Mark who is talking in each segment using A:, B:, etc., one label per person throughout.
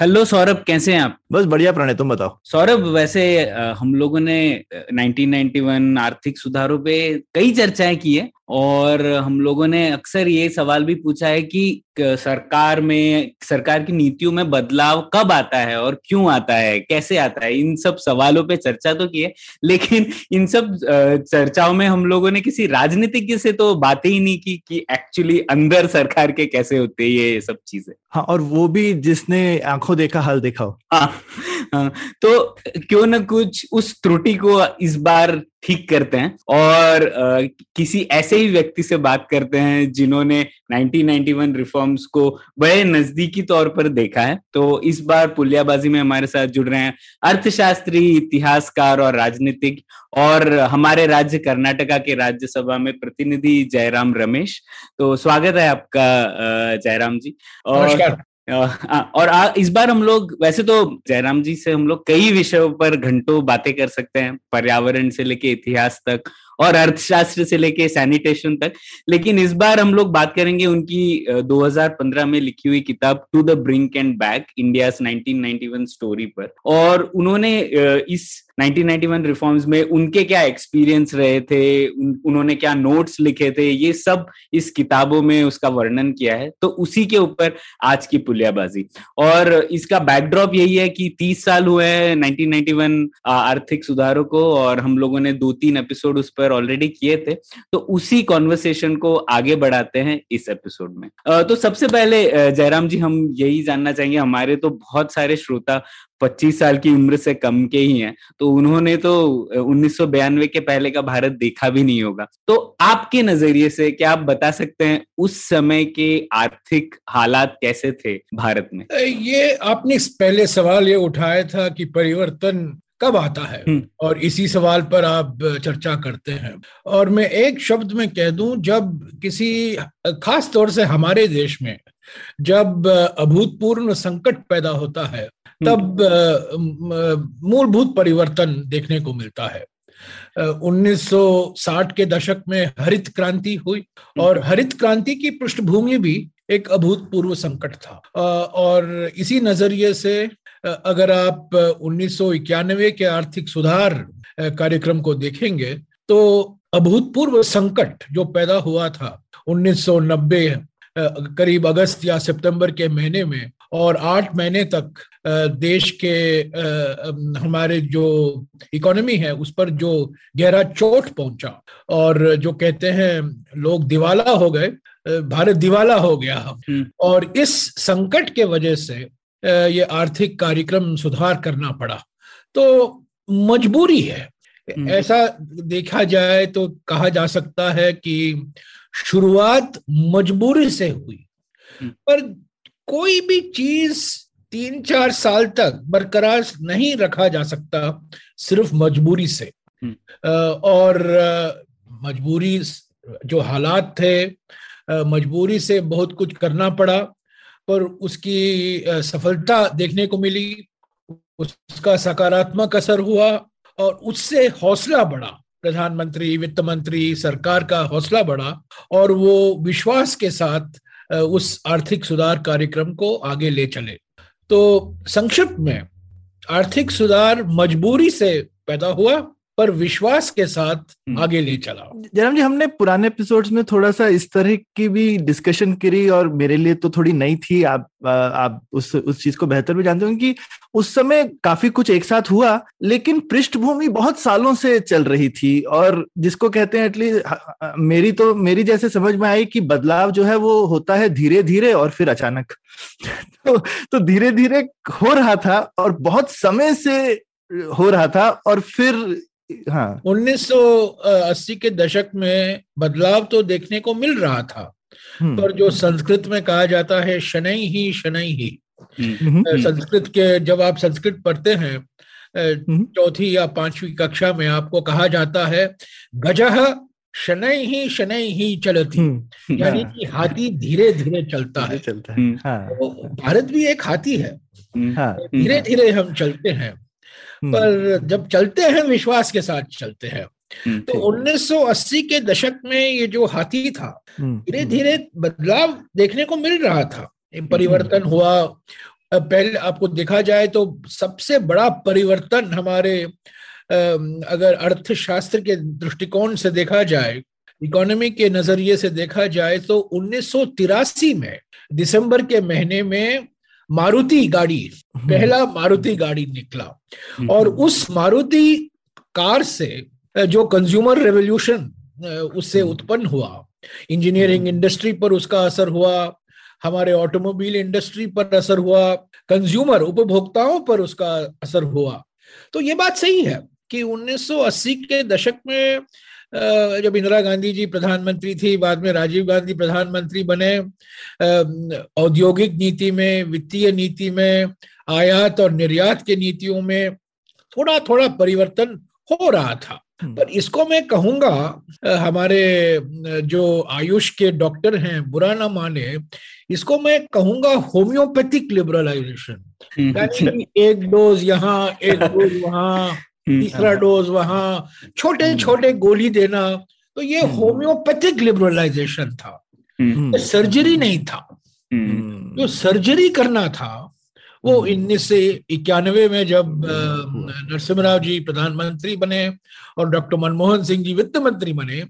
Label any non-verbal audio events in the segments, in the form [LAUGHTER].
A: Hello Saurabh कैसे हैं आप?
B: बस बढ़िया प्रणय तुम बताओ।
A: सौरभ वैसे हम लोगों ने अ, 1991 आर्थिक सुधारों पे कई चर्चाएँ की है और हम लोगों ने अक्सर ये सवाल भी पूछा है कि सरकार में सरकार की नीतियों में बदलाव कब आता है और क्यों आता है कैसे आता है इन सब सवालों पे चर्चा तो की है लेकिन इन सब चर्चाओं में हम लोगों ने किसी राजनीतिज्ञ से तो बातें ही नहीं की कि एक्चुअली अंदर सरकार के कैसे होते हैं ये सब चीज़ें।
C: हाँ और वो भी जिसने आँखों देखा हाल देखा हाँ,
A: हाँ, तो क्यों ना कुछ उस त्रुटि को इस बार ठीक करते हैं और किसी ऐसे ही व्यक्ति से बात करते हैं जिन्होंने 1991 रिफॉर्म्स को बड़े नजदीकी तौर पर देखा है। तो इस बार पुलियाबाजी में हमारे साथ जुड़ रहे हैं अर्थशास्त्री, इतिहासकार और राजनीतिक और हमारे राज्य कर्नाटका के राज्यसभा में प्रतिनिधि जयराम रमेश। तो स्वागत है आपका जयराम जी। और और आ, इस बार हम लोग वैसे तो जयराम जी से हम लोग कई विषयों पर घंटों बातें कर सकते हैं पर्यावरण से लेके इतिहास तक और अर्थशास्त्र से लेके सैनिटेशन तक। लेकिन इस बार हम लोग बात करेंगे उनकी अ, 2015 में लिखी हुई किताब to the brink and back India 1991 story पर। और उन्होंने इस 1991 रिफॉर्म्स में उनके क्या एक्सपीरियंस रहे थे? उन, उन्होंने क्या नोट्स लिखे थे? ये सब इस किताबों में उसका वर्णन किया है। तो उसी के ऊपर आज की पुलियाबाजी। और इसका बैकड्रॉप यही है कि 30 साल हुए हैं 1991 आर्थिक सुधारों को और हम लोगों ने दो तीन एपिसोड उस पर ऑलरेडी किए थे। तो उसी कॉन्वर्सेशन को आगे बढ़ाते हैं इस एपिसोड में। तो सबसे पहले जयराम जी हम यही जानना चाहेंगे। हमारे तो बहुत सारे श्रोता 25 साल की उम्र से कम के ही हैं तो उन्होंने तो उन्नीस के पहले का भारत देखा भी नहीं होगा। तो आपके नज़रिए से क्या आप बता सकते हैं उस समय के आर्थिक हालात कैसे थे भारत में?
D: ये आपने पहले सवाल ये उठाया था कि परिवर्तन कब आता है
A: हम्म।
D: और इसी सवाल पर आप चर्चा करते हैं। और मैं एक शब्द में कह दूँ जब किसी खास तौर से हमारे देश में जब अभूतपूर्व संकट पैदा होता है तब मूलभूत परिवर्तन देखने को मिलता है। 1960 के दशक में हरित क्रांति हुई और हरित क्रांति की पृष्ठभूमि भी एक अभूतपूर्व संकट था। और इसी नज़रिए से अगर आप उन्नीस सौ इक्यानबे के आर्थिक सुधार कार्यक्रम को देखेंगे तो अभूतपूर्व संकट जो पैदा हुआ था 1990 अ, करीब अगस्त या सितंबर के महीने में और आठ महीने तक देश के हमारे जो इकोनॉमी है उस पर जो गहरा चोट पहुँचा और जो कहते हैं लोग दिवाला हो गए भारत दिवाला हो गया
A: हम्म।
D: और इस संकट के वजह से ये आर्थिक कार्यक्रम सुधार करना पड़ा तो मजबूरी है
A: हम्म।
D: ऐसा देखा जाए तो कहा जा सकता है कि शुरुआत मजबूरी से हुई
A: हम्म।
D: पर कोई भी चीज़ तीन चार साल तक बरकरार नहीं रखा जा सकता सिर्फ़ मजबूरी से
A: हम्म।
D: और मजबूरी जो हालात थे मजबूरी से बहुत कुछ करना पड़ा पर उसकी सफलता देखने को मिली उसका सकारात्मक असर हुआ और उससे हौसला बढ़ा प्रधानमंत्री वित्त मंत्री सरकार का हौसला बढ़ा और वो विश्वास के साथ उस आर्थिक सुधार कार्यक्रम को आगे ले चले। तो संक्षिप्त में, आर्थिक सुधार मजबूरी से पैदा हुआ पर विश्वास के साथ
A: हम्म।
D: आगे ले चला।
C: जयराम जी हमने पुराने एपिसोड्स में थोड़ा सा इस तरह की भी डिस्कशन करी और मेरे लिए तो थोड़ी नई थी। आप आ, आप उस उस चीज़ को बेहतर भी जानते होंगे कि उस समय काफ़ी कुछ एक साथ हुआ लेकिन पृष्ठभूमि बहुत सालों से चल रही थी और जिसको कहते हैं एटलीस्ट मेरी तो मेरी जैसे समझ में आई कि बदलाव जो है वो होता है धीरे धीरे और फिर अचानक। [LAUGHS] तो तो धीरे धीरे हो रहा था और बहुत समय से हो रहा था और फिर हाँ।
D: 1980 के दशक में बदलाव तो देखने को मिल रहा था
C: हम्म,
D: पर जो संस्कृत में कहा जाता है शनै ही शनै ही।
A: हम्म,
D: संस्कृत के जब आप संस्कृत पढ़ते हैं चौथी या पांचवी कक्षा में आपको कहा जाता है गजह शनै ही शनै ही चलती।
C: हम्म,
D: यानी
C: हाँ।
D: कि हाथी धीरे धीरे चलता है।
C: चलता है।
A: हम्म,
C: हाँ।
D: तो भारत भी एक हाथी है।
A: हम्म,
C: हाँ।
D: धीरे धीरे हम चलते हैं।
C: हम्म,
D: पर जब चलते हैं विश्वास के साथ चलते हैं
A: हम्म,
D: तो 1980 के दशक में ये जो हाथी था
C: हम्म,
D: धीरे धीरे बदलाव देखने को मिल रहा था। परिवर्तन हुआ। पहले आपको देखा जाए तो सबसे बड़ा परिवर्तन हमारे अगर अर्थशास्त्र के दृष्टिकोण से देखा जाए इकोनॉमी के नज़रिए से देखा जाए तो 1983 में दिसंबर के महीने में मारुति गाड़ी
C: हम्म,
D: पहला मारुति गाड़ी निकला।
A: हम्म,
D: और उस मारुति कार से जो कंज्यूमर रेवोल्यूशन उससे उत्पन्न हुआ। इंजीनियरिंग इंडस्ट्री पर उसका असर हुआ हमारे ऑटोमोबाइल इंडस्ट्री पर असर हुआ कंज्यूमर उपभोक्ताओं पर उसका असर हुआ। तो ये बात सही है कि 1980 के दशक में जब इंदिरा गांधी जी प्रधानमंत्री थी बाद में राजीव गांधी प्रधानमंत्री बने औद्योगिक नीति में वित्तीय नीति में आयात और निर्यात के नीतियों में थोड़ा थोड़ा परिवर्तन हो रहा था।
C: हम्म,
D: पर इसको मैं कहूँगा हमारे जो आयुष के डॉक्टर हैं बुरा ना माने इसको मैं कहूँगा होम्योपैथिक लिबरलाइजेशन।
A: हम्म,
D: यानी एक डोज यहाँ एक डोज [LAUGHS] वहाँ तीसरा डोज वहाँ छोटे छोटे गोली देना तो ये
C: हम्म।
D: होम्योपैथिक लिबरलाइजेशन था।
A: हम्म,
C: हम्म,
D: सर्जरी नहीं था।
A: हम्म,
C: हम्म,
D: जो सर्जरी करना था वो
C: हम्म।
D: उन्नीस से इक्यानवे में जब नरसिम्हा जी प्रधानमंत्री बने और डॉक्टर मनमोहन सिंह जी वित्त मंत्री बने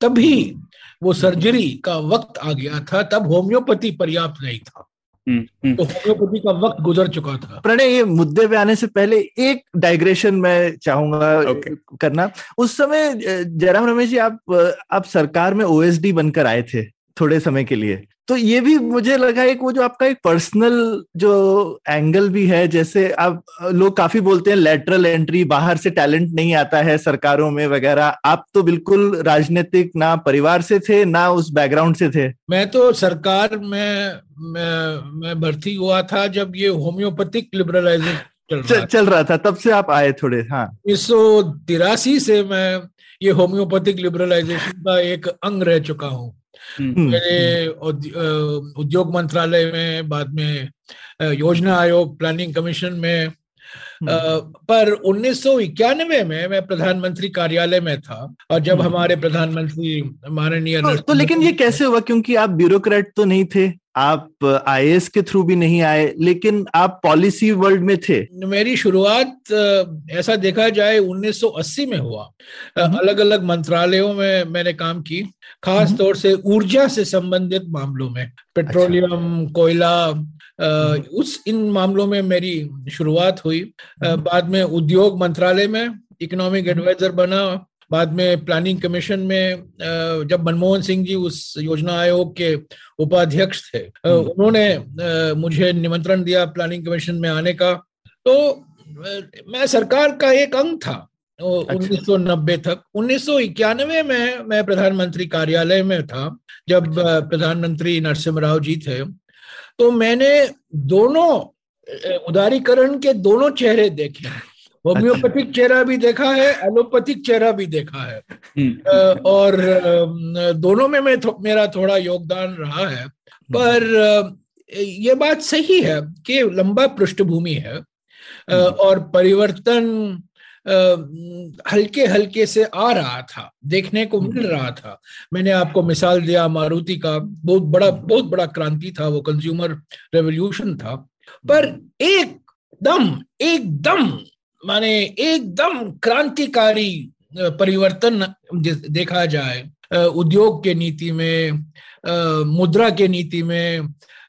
D: तभी वो सर्जरी का वक्त आ गया था तब होम्योपैथी पर्याप्त नहीं था।
A: हम्म, हम्म,
D: तो होम्योपैथी का वक्त गुजर चुका था।
C: प्रणय ये मुद्दे पे आने से पहले एक डाइग्रेशन मैं चाहूँगा
A: Okay.
C: करना। उस समय जयराम रमेश जी आप आप सरकार में ओएसडी बनकर आए थे थोड़े समय के लिए। तो ये भी मुझे लगा एक वो जो आपका एक पर्सनल जो एंगल भी है जैसे आप लोग काफ़ी बोलते हैं लेटरल एंट्री बाहर से टैलेंट नहीं आता है सरकारों में वगैरह। आप तो बिल्कुल राजनीतिक ना परिवार से थे ना उस बैकग्राउंड से थे।
D: मैं तो सरकार में मैं, मैं भर्ती हुआ था जब ये होम्योपैथिक लिबरलाइजेशन चल रहा
C: चल, चल रहा था तब से आप आए थोड़े हाँ।
D: उन्नीस सौ तिरासी से मैं ये होम्योपैथिक लिबरलाइजेशन का एक अंग रह चुका हूँ। मेरे उद्योग मंत्रालय में बाद में योजना आयोग प्लानिंग कमीशन में पर उन्नीस सौ इक्यानवे में मैं प्रधानमंत्री कार्यालय में था और जब
C: हम्म।
D: हमारे प्रधानमंत्री माननीय
C: तो, तो लेकिन ये कैसे हुआ क्योंकि आप ब्यूरोक्रेट तो नहीं थे आप आईएएस के थ्रू भी नहीं आए लेकिन आप पॉलिसी वर्ल्ड में थे
D: मेरी शुरुआत ऐसा देखा जाए 1980 में हुआ अलग अलग मंत्रालयों में मैंने काम की खास
C: हम्म।
D: तौर से ऊर्जा से संबंधित मामलों में पेट्रोलियम अच्छा। कोयला उस इन मामलों में मेरी शुरुआत हुई
C: हम्म।
D: बाद में उद्योग मंत्रालय में इकोनॉमिक एडवाइजर बना बाद में प्लानिंग कमीशन में जब मनमोहन सिंह जी उस योजना आयोग के उपाध्यक्ष थे
C: हम्म।
D: उन्होंने मुझे निमंत्रण दिया प्लानिंग कमीशन में आने का। तो मैं सरकार का एक अंग था
C: अच्छा।
D: उन्नीस सौ नब्बे तक। उन्नीस सौ इक्यानवे में मैं प्रधानमंत्री कार्यालय में था जब प्रधानमंत्री नरसिम्हा राव जी थे। तो मैंने दोनों उदारीकरण के दोनों चेहरे देखे हैं। होम्योपैथिक चेहरा भी देखा है एलोपैथिक चेहरा भी देखा है।
A: हम्म,
D: और दोनों में मैं थो, मेरा थोड़ा योगदान रहा है। पर अ, ये बात सही है कि लंबा पृष्ठभूमि है और परिवर्तन हल्के हल्के से आ रहा था देखने को मिल रहा था। मैंने आपको मिसाल दिया मारुति का बहुत बड़ा बहुत बड़ा क्रांति था वो कंज्यूमर रेवोल्यूशन था। पर एकदम एकदम, माने एकदम क्रांतिकारी परिवर्तन देखा जाए उद्योग के नीति में मुद्रा के नीति में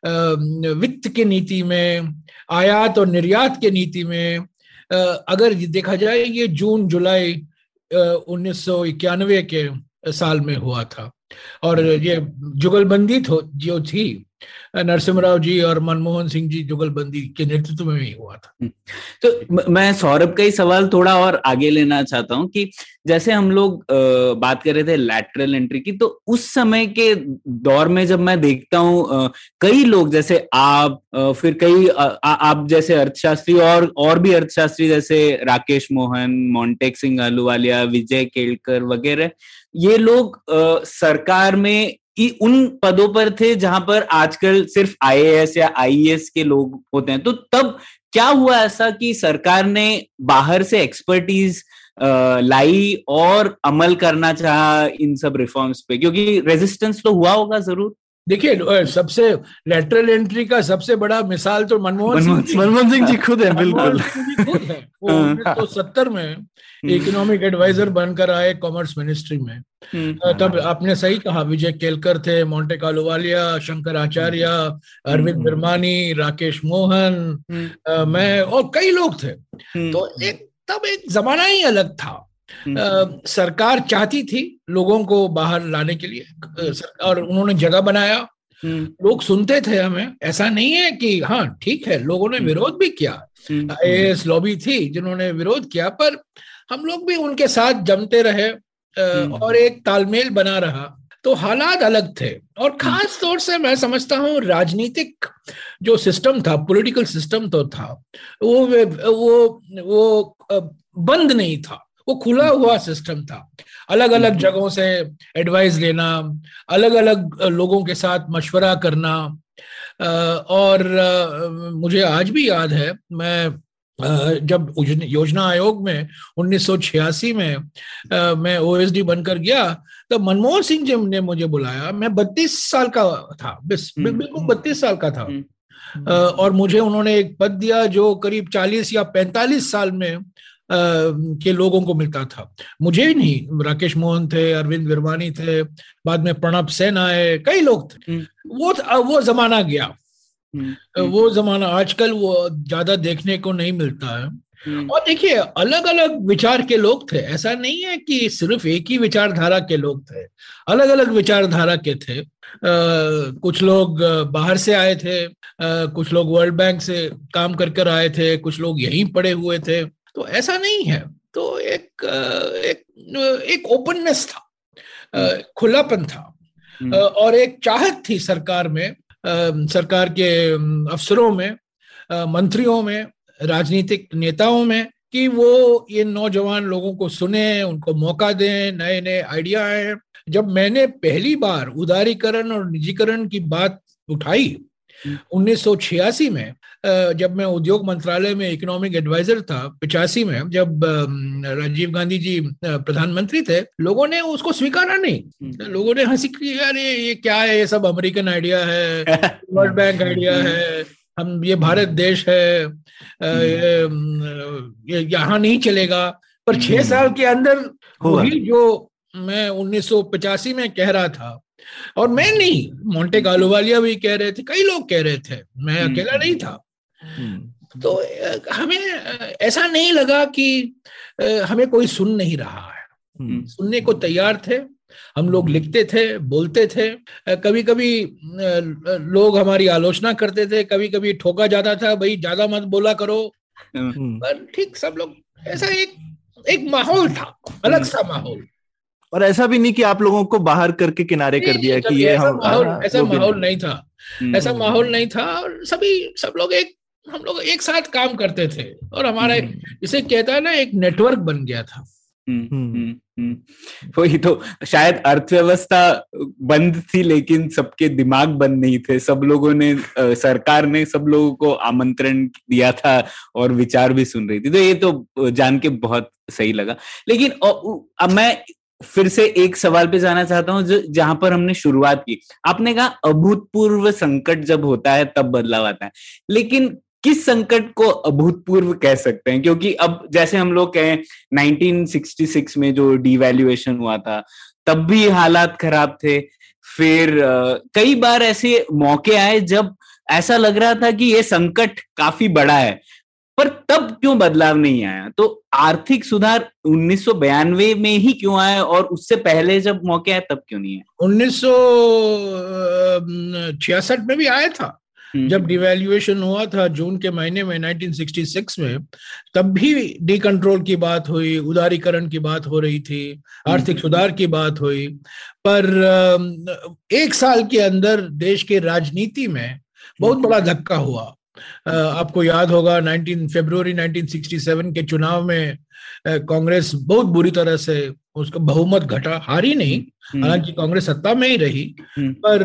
D: वित्त के नीति में, आयात और निर्यात के नीति में अगर देखा जाए, ये जून, जुलाई उन्नीस सौ इक्यानवे के साल में हुआ था। और ये जुगलबंदी जो थी नरसिम्हा राव जी और मनमोहन सिंह जी जुगलबंदी के नेतृत्व में ही हुआ था।
A: तो मैं सौरभ का ही सवाल थोड़ा और आगे लेना चाहता हूँ कि जैसे हम लोग बात कर रहे थे लैटरल एंट्री की तो उस समय के दौर में जब मैं देखता हूँ कई लोग जैसे आप फिर कई आप जैसे अर्थशास्त्री और और भी अर्थशास्त्री जैसे राकेश मोहन मोन्टेक सिंह, अहलूवालिया, विजय केलकर वगैरह, ये लोग सरकार में इ- उन पदों पर थे जहाँ पर आजकल सिर्फ़ आईएएस या आईएएस के लोग होते हैं। तो तब क्या हुआ ऐसा कि सरकार ने बाहर से एक्सपर्टीज लाई और अमल करना चाहा इन सब रिफॉर्म्स पे? क्योंकि रेजिस्टेंस तो हुआ होगा ज़रूर।
D: देखिए सबसे लेटरल एंट्री का सबसे बड़ा मिसाल तो मनमोहन सिंह
A: मनमोहन
C: सिंह जी खुद है बिल्कुल।
D: खुद है। वो सौ सत्तर में इकोनॉमिक एडवाइजर बनकर आए कॉमर्स मिनिस्ट्री में।
A: हम्म,
D: तब आपने सही कहा विजय केलकर थे मोंटे कालोवालिया शंकर आचार्य अरविंद
C: हम्म।
D: बिरमानी राकेश मोहन
A: हम्म,
D: मैं और कई लोग थे।
A: हम्म,
D: तो एक तब एक जमाना ही अलग था।
A: हम्म,
D: सरकार चाहती थी लोगों को बाहर लाने के लिए और उन्होंने जगह बनाया।
A: हम्म,
D: लोग सुनते थे हमें ऐसा नहीं है कि हाँ ठीक है लोगों ने
A: हम्म।
D: विरोध भी किया।
A: हम्म,
D: आईएएस लॉबी थी जिन्होंने विरोध किया पर हम लोग भी उनके साथ जमते रहे
A: हम्म।
D: और एक तालमेल बना रहा। तो हालात अलग थे और खास तौर से मैं समझता हूँ राजनीतिक जो सिस्टम था पॉलिटिकल सिस्टम तो था वो वो वो बंद नहीं था। वो खुला हुआ सिस्टम था अलग अलग
A: हम्म।
D: जगहों से एडवाइस लेना अलग अलग लोगों के साथ मशवरा करना और मुझे आज भी याद है मैं जब योजना- आयोग में 1986 में मैं ओएसडी बनकर गया तब मनमोहन सिंह जी ने मुझे बुलाया मैं 32 साल का था बस
A: हम्म।
D: बिल्कुल 32 साल का था
A: हम्म।
D: और मुझे उन्होंने एक पद दिया जो करीब 40 या 45 साल में के लोगों को मिलता था। मुझे ही नहीं राकेश मोहन थे अरविंद विरवानी थे बाद में प्रणब सेन आए कई लोग थे।
A: हम्म।
D: वो वो जमाना गया।
A: हम्म,
D: वो जमाना आजकल वो ज़्यादा देखने को नहीं मिलता है।
A: हम्म,
D: और देखिए अलग अलग विचार के लोग थे। ऐसा नहीं है कि सिर्फ़ एक ही विचारधारा के लोग थे। अलग अलग विचारधारा के थे। आ, कुछ लोग बाहर से आए थे आ, कुछ लोग वर्ल्ड बैंक से काम कर कर आए थे कुछ लोग यहीं पड़े हुए थे। तो ऐसा नहीं है। तो एक एक एक ओपननेस था खुलापन था
A: हम्म,
D: और एक चाहत थी सरकार में सरकार के अफसरों में मंत्रियों में राजनीतिक नेताओं में कि वो ये नौजवान लोगों को सुने उनको मौका दें नए नए आइडिया आए। जब मैंने पहली बार उदारीकरण और निजीकरण की बात उठाई 1986 में जब मैं उद्योग मंत्रालय में इकोनॉमिक एडवाइजर था पिचासी में जब राजीव गांधी जी प्रधानमंत्री थे लोगों ने उसको स्वीकारा नहीं।
A: हम्म।
D: लोगों ने हँसी की अरे ये क्या है? ये सब अमेरिकन आइडिया है वर्ल्ड बैंक आइडिया है हम ये भारत देश है ये, यहाँ नहीं चलेगा। पर छह साल के अंदर। वही जो मैं 1985 में कह रहा था और मैं नहीं मोंटे कालूवालिया भी कह रहे थे कई लोग कह रहे थे मैं
A: हम्म।
D: अकेला नहीं था।
C: हम्म,
D: तो हमें ऐसा नहीं लगा कि हमें कोई सुन नहीं रहा है।
C: हम्म,
D: सुनने को तैयार थे हम लोग लिखते थे बोलते थे। कभी कभी लोग हमारी आलोचना करते थे कभी कभी ठोका जाता था भाई ज़्यादा मत बोला करो।
C: हम्म।
D: पर ठीक सब लोग ऐसा एक एक माहौल था अलग सा माहौल।
C: और ऐसा भी नहीं कि आप लोगों को बाहर करके किनारे कर दिया कि ये
D: ऐसा
C: हम
D: माहौल
C: हाँ,
D: ऐसा माहौल नहीं। था।
A: हम्म,
D: ऐसा माहौल नहीं था और सभी सब लोग एक हम लोग एक साथ काम करते थे और हमारा
C: हम्म,
D: इसे कहता है ना एक नेटवर्क बन गया था।
A: हम्म,
C: हम्म।
A: हम्म, हम्म। वही तो शायद अर्थव्यवस्था बंद थी लेकिन सबके दिमाग बंद नहीं थे। सब लोगों ने सरकार ने सब लोगों को आमंत्रण दिया था और विचार भी सुन रही थी। तो ये तो जान के बहुत सही लगा। लेकिन अब मैं फिर से एक सवाल पे जाना चाहता हूँ जहाँ पर हमने शुरुआत की। आपने कहा अभूतपूर्व संकट जब होता है, तब बदलाव आता है। लेकिन किस संकट को अभूतपूर्व कह सकते हैं? क्योंकि अब जैसे हम लोग कहें 1966 में जो डिवैल्यूएशन हुआ था, तब भी हालात खराब थे। फिर कई बार ऐसे मौके आए जब ऐसा लग रहा था कि ये संकट काफ़ी बड़ा है। पर तब क्यों बदलाव नहीं आया? तो आर्थिक सुधार उन्नीस में ही क्यों आया और उससे पहले जब मौके आए तब क्यों नहीं आया?
D: उन्नीस में भी आया था।
A: हम्म।
D: जब डिवेल्युएशन हुआ था जून के महीने में 1966 में तब भी डी कंट्रोल की बात हुई उदारीकरण की बात हो रही थी आर्थिक सुधार की बात हुई। पर एक साल के अंदर देश के राजनीति में बहुत बड़ा धक्का हुआ। आपको याद होगा 19 फरवरी 1967 के चुनाव में कांग्रेस बहुत बुरी तरह से उसका बहुमत घटा हारी नहीं
A: हम्म,
D: हालाँकि कांग्रेस सत्ता में ही रही
A: हम्म।
D: पर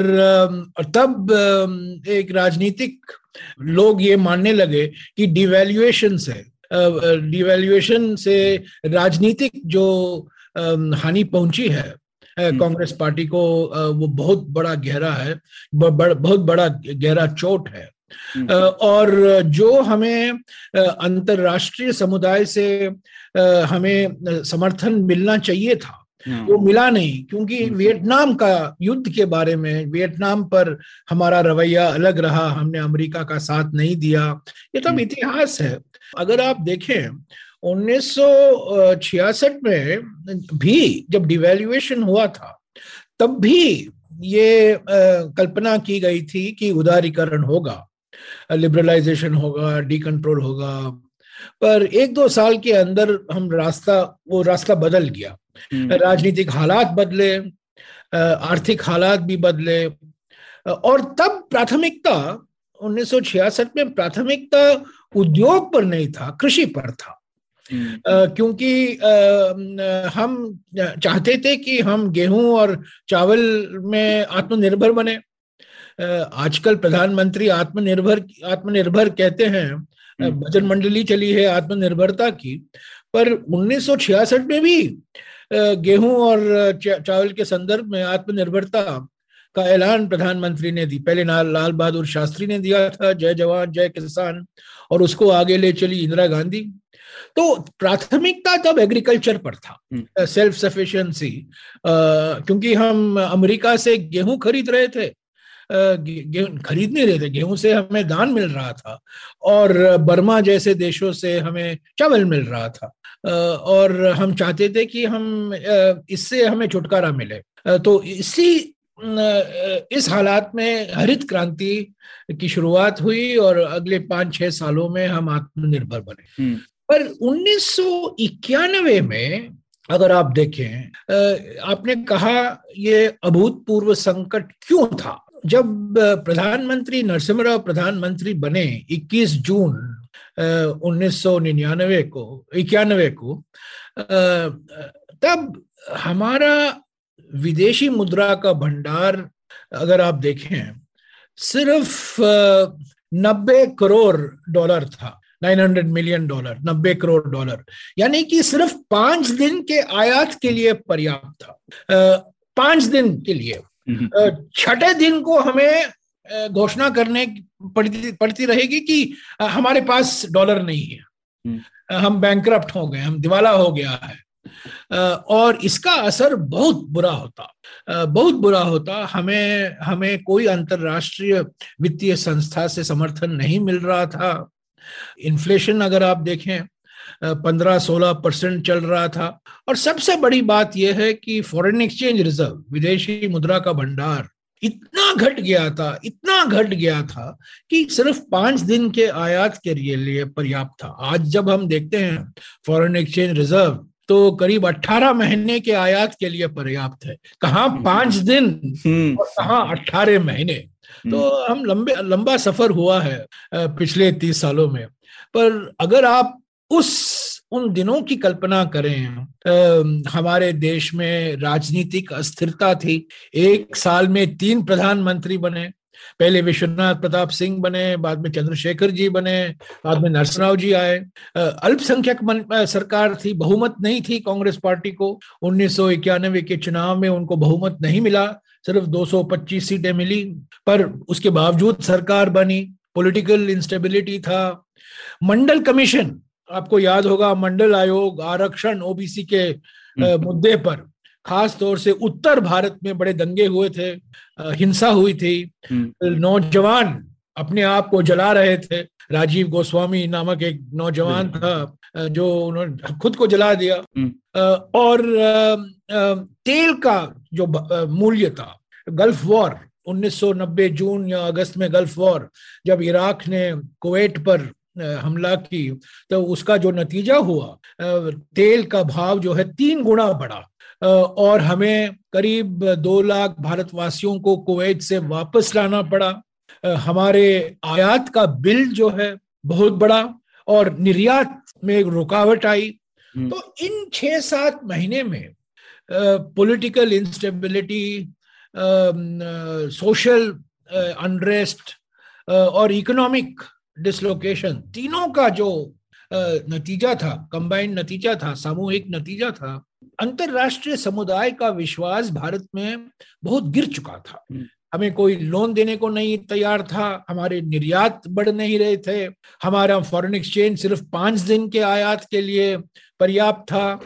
D: और तब एक राजनीतिक लोग ये मानने लगे कि डिवेल्युएशन से डिवेल्युएशन से राजनीतिक जो हानि पहुँची है कांग्रेस पार्टी को वो बहुत बड़ा गहरा है बहुत बड़ा गहरा चोट है
A: हम्म।
D: और जो हमें अंतर्राष्ट्रीय समुदाय से हमें समर्थन मिलना चाहिए था
A: हाँ,
D: वो मिला नहीं क्योंकि
A: हम्म।
D: वियतनाम का युद्ध के बारे में वियतनाम पर हमारा रवैया अलग रहा हमने अमेरिका का साथ नहीं दिया ये तो
A: हम्म।
D: इतिहास है अगर आप देखें 1966 में भी जब डिवेल्युएशन हुआ था तब भी ये कल्पना की गई थी कि उदारीकरण होगा लिबरलाइजेशन होगा डी कंट्रोल होगा। पर एक दो साल के अंदर हम रास्ता वो रास्ता बदल गया।
A: हम्म,
D: राजनीतिक हालात बदले आर्थिक हालात भी बदले। और तब प्राथमिकता 1966 में प्राथमिकता उद्योग पर नहीं था कृषि पर था।
A: हम्म,
D: क्योंकि हम चाहते थे कि हम गेहूँ और चावल में आत्मनिर्भर बने। आजकल प्रधानमंत्री आत्मनिर्भर आत्मनिर्भर कहते हैं।
A: हम्म।
D: भजन मंडली चली है आत्मनिर्भरता की। पर 1966 में भी गेहूँ और चावल के संदर्भ में आत्मनिर्भरता का ऐलान प्रधानमंत्री ने दी। पहले लाल लाल बहादुर शास्त्री ने दिया था जय जवान जय किसान और उसको आगे ले चली इंदिरा गांधी। तो प्राथमिकता तब एग्रीकल्चर पर था सेल्फ सफिशिएंसी क्योंकि हम अमेरिका से गेहूँ खरीद रहे थे गेहूँ खरीद नहीं रहे थे गेहूँ से हमें दान मिल रहा था और बर्मा जैसे देशों से हमें चावल मिल रहा था। और हम चाहते थे कि हम इससे हमें छुटकारा मिले। तो इसी इस हालात में हरित क्रांति की शुरुआत हुई और अगले पाँच छह सालों में हम आत्मनिर्भर बने।
A: हम्म,
D: पर 1991 में अगर आप देखें आपने कहा ये अभूतपूर्व संकट क्यों था? जब प्रधानमंत्री नरसिम्हा प्रधानमंत्री बने 21 जून उन्नीस सौ निन्यानवे को, इक्यानवे को तब हमारा विदेशी मुद्रा का भंडार, अगर आप देखें, सिर्फ़ नब्बे करोड़ डॉलर था 900 मिलियन डॉलर, नब्बे करोड़ डॉलर। यानी कि सिर्फ़ पाँच दिन के आयात के लिए पर्याप्त था। पाँच दिन के लिए। छठे दिन को हमें घोषणा करने पड़ती पड़ती रहेगी कि हमारे पास डॉलर नहीं है।
A: हम्म।
D: हम बैंक हो गए हम दिवाला हो गया है। और इसका असर बहुत बुरा होता। बहुत बुरा होता हमें हमें कोई अंतरराष्ट्रीय वित्तीय संस्था से समर्थन नहीं मिल रहा था। इन्फ्लेशन अगर आप देखें पंद्रह सोलह परसेंट चल रहा था। और सबसे बड़ी बात यह है कि फॉरेन एक्सचेंज रिज़र्व विदेशी मुद्रा का भंडार इतना घट गया था इतना घट गया था कि सिर्फ़ पाँच दिन के आयात के लिए पर्याप्त था। आज जब हम देखते हैं फॉरेन एक्सचेंज रिज़र्व तो करीब 18 महीने के आयात के लिए पर्याप्त है। कहाँ पाँच दिन?
A: हम्म,
D: और कहाँ अट्ठारह महीने? तो हम लंबे लंबा सफ़र हुआ है पिछले तीस सालों में। पर अगर आप उस, उन दिनों की कल्पना करें हमारे देश में राजनीतिक अस्थिरता थी। एक साल में तीन प्रधानमंत्री बने। पहले विश्वनाथ प्रताप सिंह बने, बाद में चंद्रशेखर जी बने, बाद में नरसिम्हा जी आए। अल्पसंख्यक सरकार थी, बहुमत नहीं थी कांग्रेस पार्टी को। उन्नीस सौ इक्यानवे के चुनाव में उनको बहुमत नहीं मिला, सिर्फ़ 225 सीटें मिली, पर उसके बावजूद सरकार बनी, पॉलिटिकल इंस्टेबिलिटी था। मंडल कमीशन आपको याद होगा मंडल आयोग आरक्षण ओबीसी के मुद्दे पर खास तौर से उत्तर भारत में बड़े दंगे हुए थे हिंसा हुई थी।
A: हम्म,
D: नौजवान अपने आप को जला रहे थे। राजीव गोस्वामी नामक एक नौजवान था जो उन्होंने खुद को जला दिया। और तेल का जो मूल्य था गल्फ वॉर 1990 जून या अगस्त में गल्फ वॉर जब इराक ने कुवैत पर हमला की। तो उसका जो नतीजा हुआ तेल का भाव जो है तीन गुना बढ़ा। और हमें करीब दो लाख भारतवासियों को कुवैत से वापस लाना पड़ा। हमारे आयात का बिल जो है बहुत बड़ा और निर्यात में एक रुकावट आई। हम्म। तो इन छह सात महीने में पॉलिटिकल इंस्टेबिलिटी सोशल अनरेस्ट और इकोनॉमिक डिसलोकेशन तीनों का जो नतीजा था कंबाइंड नतीजा था सामूहिक नतीजा था अंतरराष्ट्रीय समुदाय का विश्वास भारत में बहुत गिर चुका था। हम्म। हमें कोई लोन देने को नहीं तैयार था हमारे निर्यात बढ़ नहीं रहे थे हमारा फॉरेन एक्सचेंज सिर्फ़ पाँच दिन के आयात के लिए पर्याप्त था।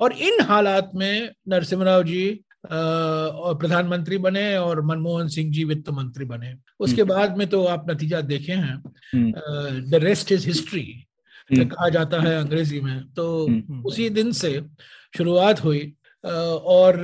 D: और इन हालात में नरसिम्हा जी और प्रधानमंत्री बने और मनमोहन सिंह जी वित्त मंत्री बने उसके हम्म। बाद में तो आप नतीजा देखे हैं द रेस्ट इज़ हिस्ट्री कहा जाता है अंग्रेज़ी में तो हम्म। उसी दिन से शुरुआत हुई और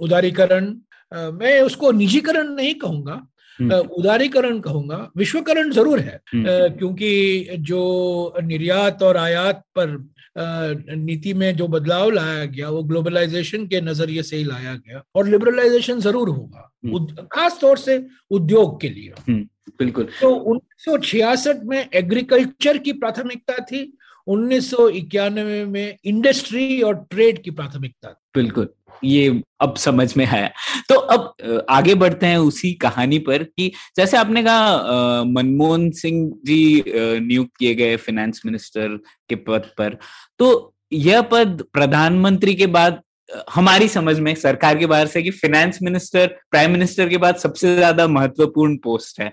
D: उदारीकरण मैं उसको निजीकरण नहीं कहूँगा। उदारीकरण कहूँगा विश्वकरण ज़रूर है हम्म। क्योंकि जो निर्यात और आयात पर नीति में जो बदलाव लाया गया वो ग्लोबलाइजेशन के नज़रिए से ही लाया गया और लिबरलाइजेशन ज़रूर होगा हम्म। खास तौर से उद्योग के लिए।
A: बिल्कुल।
D: तो उन्नीस सौ छियासठ में एग्रीकल्चर की प्राथमिकता थी उन्नीस सौ इक्यानवे में इंडस्ट्री और ट्रेड की प्राथमिकता
A: बिल्कुल। ये अब समझ में आया। तो अब आगे बढ़ते हैं उसी कहानी पर कि जैसे आपने कहा मनमोहन सिंह जी नियुक्त किए गए फाइनेंस मिनिस्टर के पद पर। तो यह पद प्रधानमंत्री के बाद हमारी समझ में, सरकार के बाहर से कि फाइनेंस मिनिस्टर प्राइम मिनिस्टर के बाद सबसे ज़्यादा महत्वपूर्ण पोस्ट है।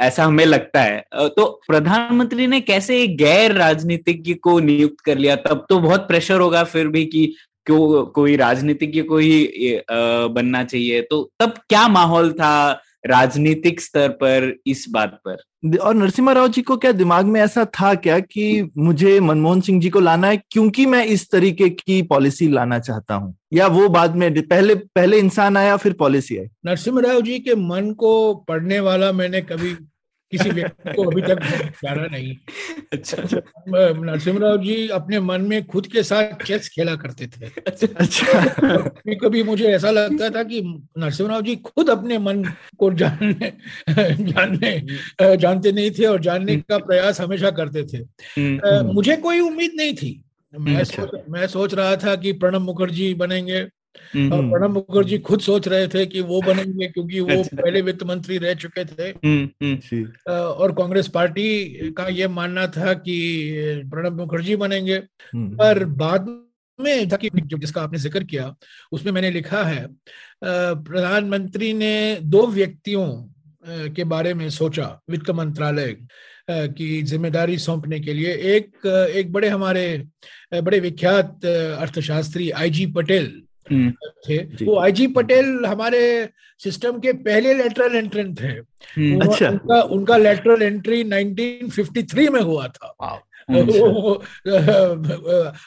A: ऐसा हमें लगता है। तो प्रधानमंत्री ने कैसे गैर राजनीतिज्ञ को नियुक्त कर लिया? तब तो बहुत प्रेशर होगा फिर भी कि क्यों कोई राजनीतिज्ञ को ही बनना चाहिए। तो तब क्या माहौल था राजनीतिक स्तर पर इस बात पर?
C: और नरसिम्हा राव जी को क्या दिमाग में ऐसा था क्या कि मुझे मनमोहन सिंह जी को लाना है क्योंकि मैं इस तरीके की पॉलिसी लाना चाहता हूँ? या वो बाद में पहले पहले इंसान आया फिर पॉलिसी आई?
D: नरसिम्हा राव जी के मन को पढ़ने वाला मैंने कभी किसी व्यक्ति को अभी तक जाना नहीं अच्छा, अच्छा नरसिम्हा जी अपने मन में खुद के साथ चेस खेला करते थे अच्छा, अच्छा कभी कभी मुझे ऐसा लगता था कि नरसिम्हा जी खुद अपने मन को जानने जानने जानते नहीं थे और जानने का प्रयास हमेशा करते थे हम्म, हम्म। मुझे कोई उम्मीद नहीं थी मैं अच्छा। सोच मैं सोच रहा था कि प्रणब मुखर्जी बनेंगे हम्म। प्रणब मुखर्जी खुद सोच रहे थे कि वो बनेंगे क्योंकि वो अच्छा। पहले वित्त मंत्री रह चुके थे हम्म, हम्म। और कांग्रेस पार्टी का ये मानना था कि प्रणब मुखर्जी बनेंगे पर बाद में जिसका आपने ज़िक्र किया उसमें मैंने लिखा है प्रधानमंत्री ने दो व्यक्तियों के बारे में सोचा वित्त मंत्रालय की ज़िम्मेदारी सौंपने के लिए एक एक बड़े हमारे बड़े विख्यात अर्थशास्त्री आईजी पटेल हम्म। थे। वो आईजी पटेल हमारे सिस्टम के पहले लेटरल एंट्रेंट थे। हम्म। अच्छा। उनका उनका लेटरल एंट्री 1953 में हुआ था। अच्छा।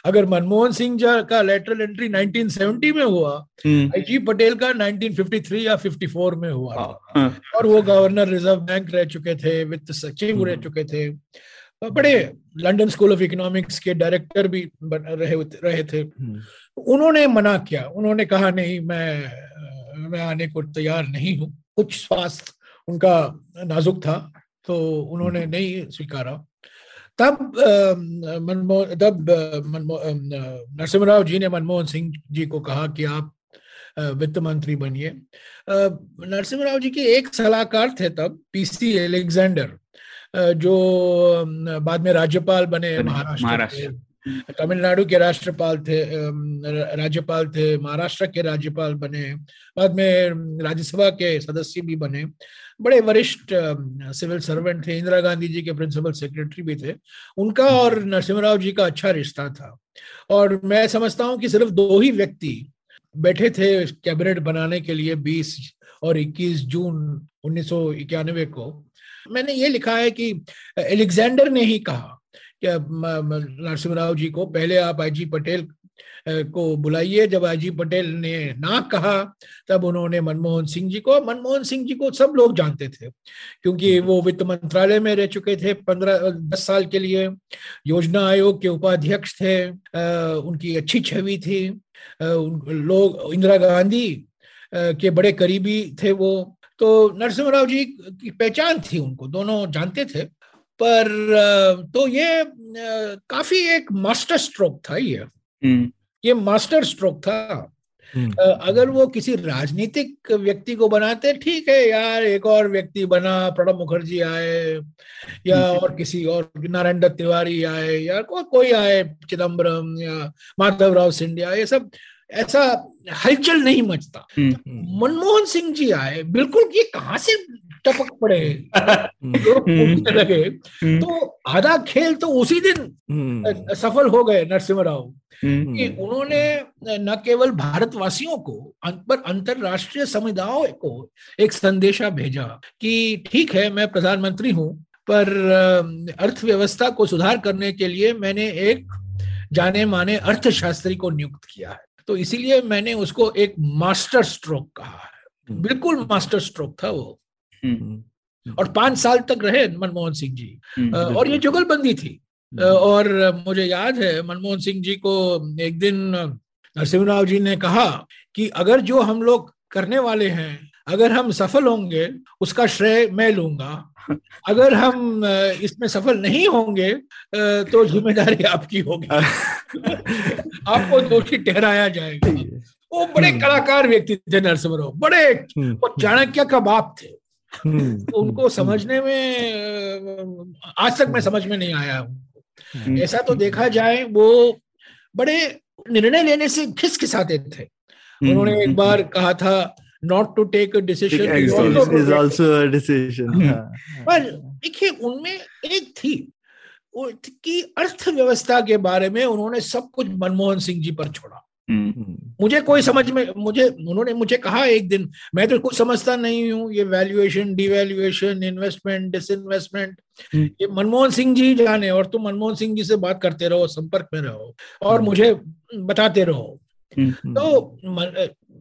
D: अगर मनमोहन सिंह का लेटरल एंट्री 1970 में हुआ हम्म। आईजी पटेल का 1953 या 54 में हुआ हाँ। और वो गवर्नर रिज़र्व बैंक रह चुके थे वित्त सचिव रह चुके थे। बड़े लंदन स्कूल ऑफ़ इकोनॉमिक्स के डायरेक्टर भी रहे रहे थे। उन्होंने मना किया। उन्होंने कहा नहीं मैं मैं आने को तैयार नहीं हूँ। कुछ स्वास्थ्य उनका नाजुक था तो उन्होंने हम्म। नहीं स्वीकारा। तब मनमोहन तब नरसिम्हा जी ने मनमोहन सिंह जी को कहा कि आप वित्त मंत्री बनिए। नरसिम्हा जी के एक सलाहकार थे तब पीसी एलेक्जेंडर जो बाद में राज्यपाल बने महाराष्ट्र। तमिलनाडु के राष्ट्रपाल थे राज्यपाल थे महाराष्ट्र के राज्यपाल बने बाद में राज्यसभा के सदस्य भी बने। बड़े वरिष्ठ सिविल सर्वेंट थे इंदिरा गांधी जी के प्रिंसिपल सेक्रेटरी भी थे। उनका और नरसिम्हा जी का अच्छा रिश्ता था। और मैं समझता हूँ कि सिर्फ़ दो ही व्यक्ति बैठे थे कैबिनेट बनाने के लिए 20 और 21 जून उन्नीस सौ इक्यानवे को। मैंने ये लिखा है कि एलेक्जेंडर ने ही कहा नरसिंह राव जी को पहले आप आई जी पटेल को बुलाइए। जब अजी पटेल ने ना कहा तब उन्होंने मनमोहन सिंह जी को मनमोहन सिंह जी को सब लोग जानते थे क्योंकि वो वित्त मंत्रालय में रह चुके थे पंद्रह दस साल के लिए। योजना आयोग के उपाध्यक्ष थे उनकी अच्छी छवि थी लोग इंदिरा गांधी के बड़े करीबी थे वो। तो नरसिंह राव जी की पहचान थी उनको दोनों जानते थे। पर तो ये काफ़ी एक मास्टर स्ट्रोक था ये हम्म। ये मास्टर स्ट्रोक था हम्म। अगर वो किसी राजनीतिक व्यक्ति को बनाते ठीक है यार एक और व्यक्ति बना प्रणब मुखर्जी आए या हम्म। और किसी और नारायण दत्त तिवारी आए या को, कोई आए चिदम्बरम या माधवराव सिंधिया ये सब ऐसा हलचल नहीं मचता मनमोहन सिंह जी आए बिल्कुल ये कहाँ से टपक पड़े। [LAUGHS] तो लगे तो आधा खेल तो उसी दिन सफल हो गए नरसिम्हा राव हम्म। कि उन्होंने न केवल भारतवासियों को पर अंतरराष्ट्रीय समुदायों को एक संदेशा भेजा कि ठीक है मैं प्रधानमंत्री हूँ पर अर्थव्यवस्था को सुधार करने के लिए मैंने एक जाने माने अर्थशास्त्री को नियुक्त किया है। तो इसीलिए मैंने उसको एक मास्टर स्ट्रोक कहा है। हम्म। बिल्कुल मास्टर स्ट्रोक था वो। हम्म। और पाँच साल तक रहे मनमोहन सिंह जी। और ये जुगलबंदी थी। और मुझे याद है मनमोहन सिंह जी को एक दिन नरसिंहराव जी ने कहा कि अगर जो हम लोग करने वाले हैं अगर हम सफल होंगे उसका श्रेय मैं लूँगा। अगर हम इसमें सफल नहीं होंगे तो ज़िम्मेदारी आपकी होगी। [LAUGHS] आपको दोषी ठहराया जाएगा। वो बड़े हम्म। कलाकार व्यक्ति थे नरसिंहराव बड़े हम्म। वो चाणक्य का बाप थे। हम्म। तो उनको समझने में आज तक मैं समझ में नहीं आया हूँ। हम्म। ऐसा तो देखा जाए वो बड़े निर्णय लेने से खिसखिसाते थे। हम्म, उन्होंने एक हम्म, बार कहा था not to take a decision is also a decision पर देखिए उनमें एक थी कि अर्थव्यवस्था के बारे में उन्होंने सब कुछ मनमोहन सिंह जी पर छोड़ा। हम्म। मुझे कोई समझ में मुझे उन्होंने मुझे कहा एक दिन मैं तो कुछ समझता नहीं हूँ ये वैल्यूएशन डिवैल्यूएशन इन्वेस्टमेंट डिसइन्वेस्टमेंट ये मनमोहन सिंह जी जाने और तुम मनमोहन सिंह जी से बात करते रहो संपर्क में रहो और हम्म। मुझे बताते रहो। हम्म। तो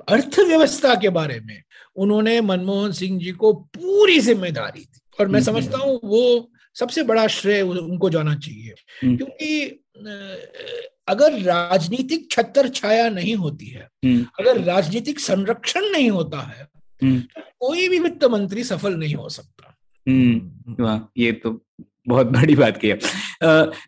D: अर्थव्यवस्था के बारे में उन्होंने मनमोहन सिंह जी को पूरी ज़िम्मेदारी दी और मैं समझता हूँ वो सबसे बड़ा श्रेय उनको जाना चाहिए। क्योंकि अगर राजनीतिक छत्र छाया नहीं होती है हम्म। अगर राजनीतिक संरक्षण नहीं होता है हम्म। तो कोई भी वित्त मंत्री सफल नहीं हो सकता।
A: हम्म, वाह ये तो बहुत बड़ी बात की है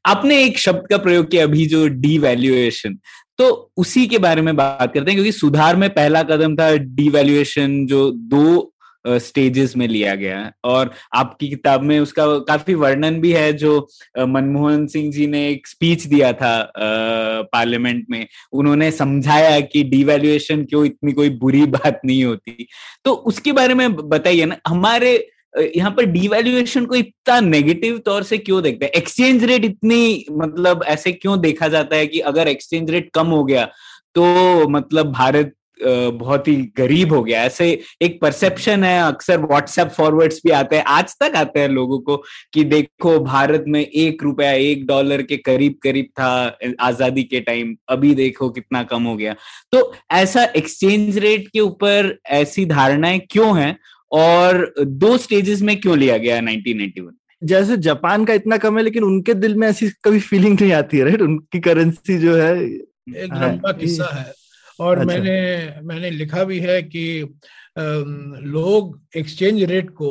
A: आपने एक शब्द का प्रयोग किया अभी जो डीवैल्यूएशन तो उसी के बारे में बात करते हैं क्योंकि सुधार में पहला कदम था डीवैल्यूएशन जो दो स्टेजेस में लिया गया है। और आपकी किताब में उसका काफ़ी वर्णन भी है जो मनमोहन सिंह जी ने एक स्पीच दिया था पार्लियामेंट में। उन्होंने समझाया कि डिवेल्युएशन क्यों इतनी कोई बुरी बात नहीं होती। तो उसके बारे में बताइए ना, हमारे यहाँ पर डिवेल्युएशन को इतना नेगेटिव तौर से क्यों देखते हैं? एक्सचेंज रेट इतनी मतलब ऐसे क्यों देखा जाता है कि अगर एक्सचेंज रेट कम हो गया तो मतलब भारत बहुत ही गरीब हो गया। ऐसे एक परसेप्शन है अक्सर व्हाट्सएप फॉरवर्ड्स भी आते हैं आज तक आते हैं लोगों को कि देखो भारत में एक रुपया एक डॉलर के करीब करीब था आज़ादी के टाइम अभी देखो कितना कम हो गया। तो ऐसा एक्सचेंज रेट के ऊपर ऐसी धारणाएँ क्यों है और दो स्टेजेस में क्यों लिया गया 1991
C: जैसे जापान का इतना कम है लेकिन उनके दिल में ऐसी कभी फीलिंग नहीं आती है राइट उनकी करेंसी जो है
D: एक लंबा किस्सा है। और अच्छा। मैंने मैंने लिखा भी है कि लोग एक्सचेंज रेट को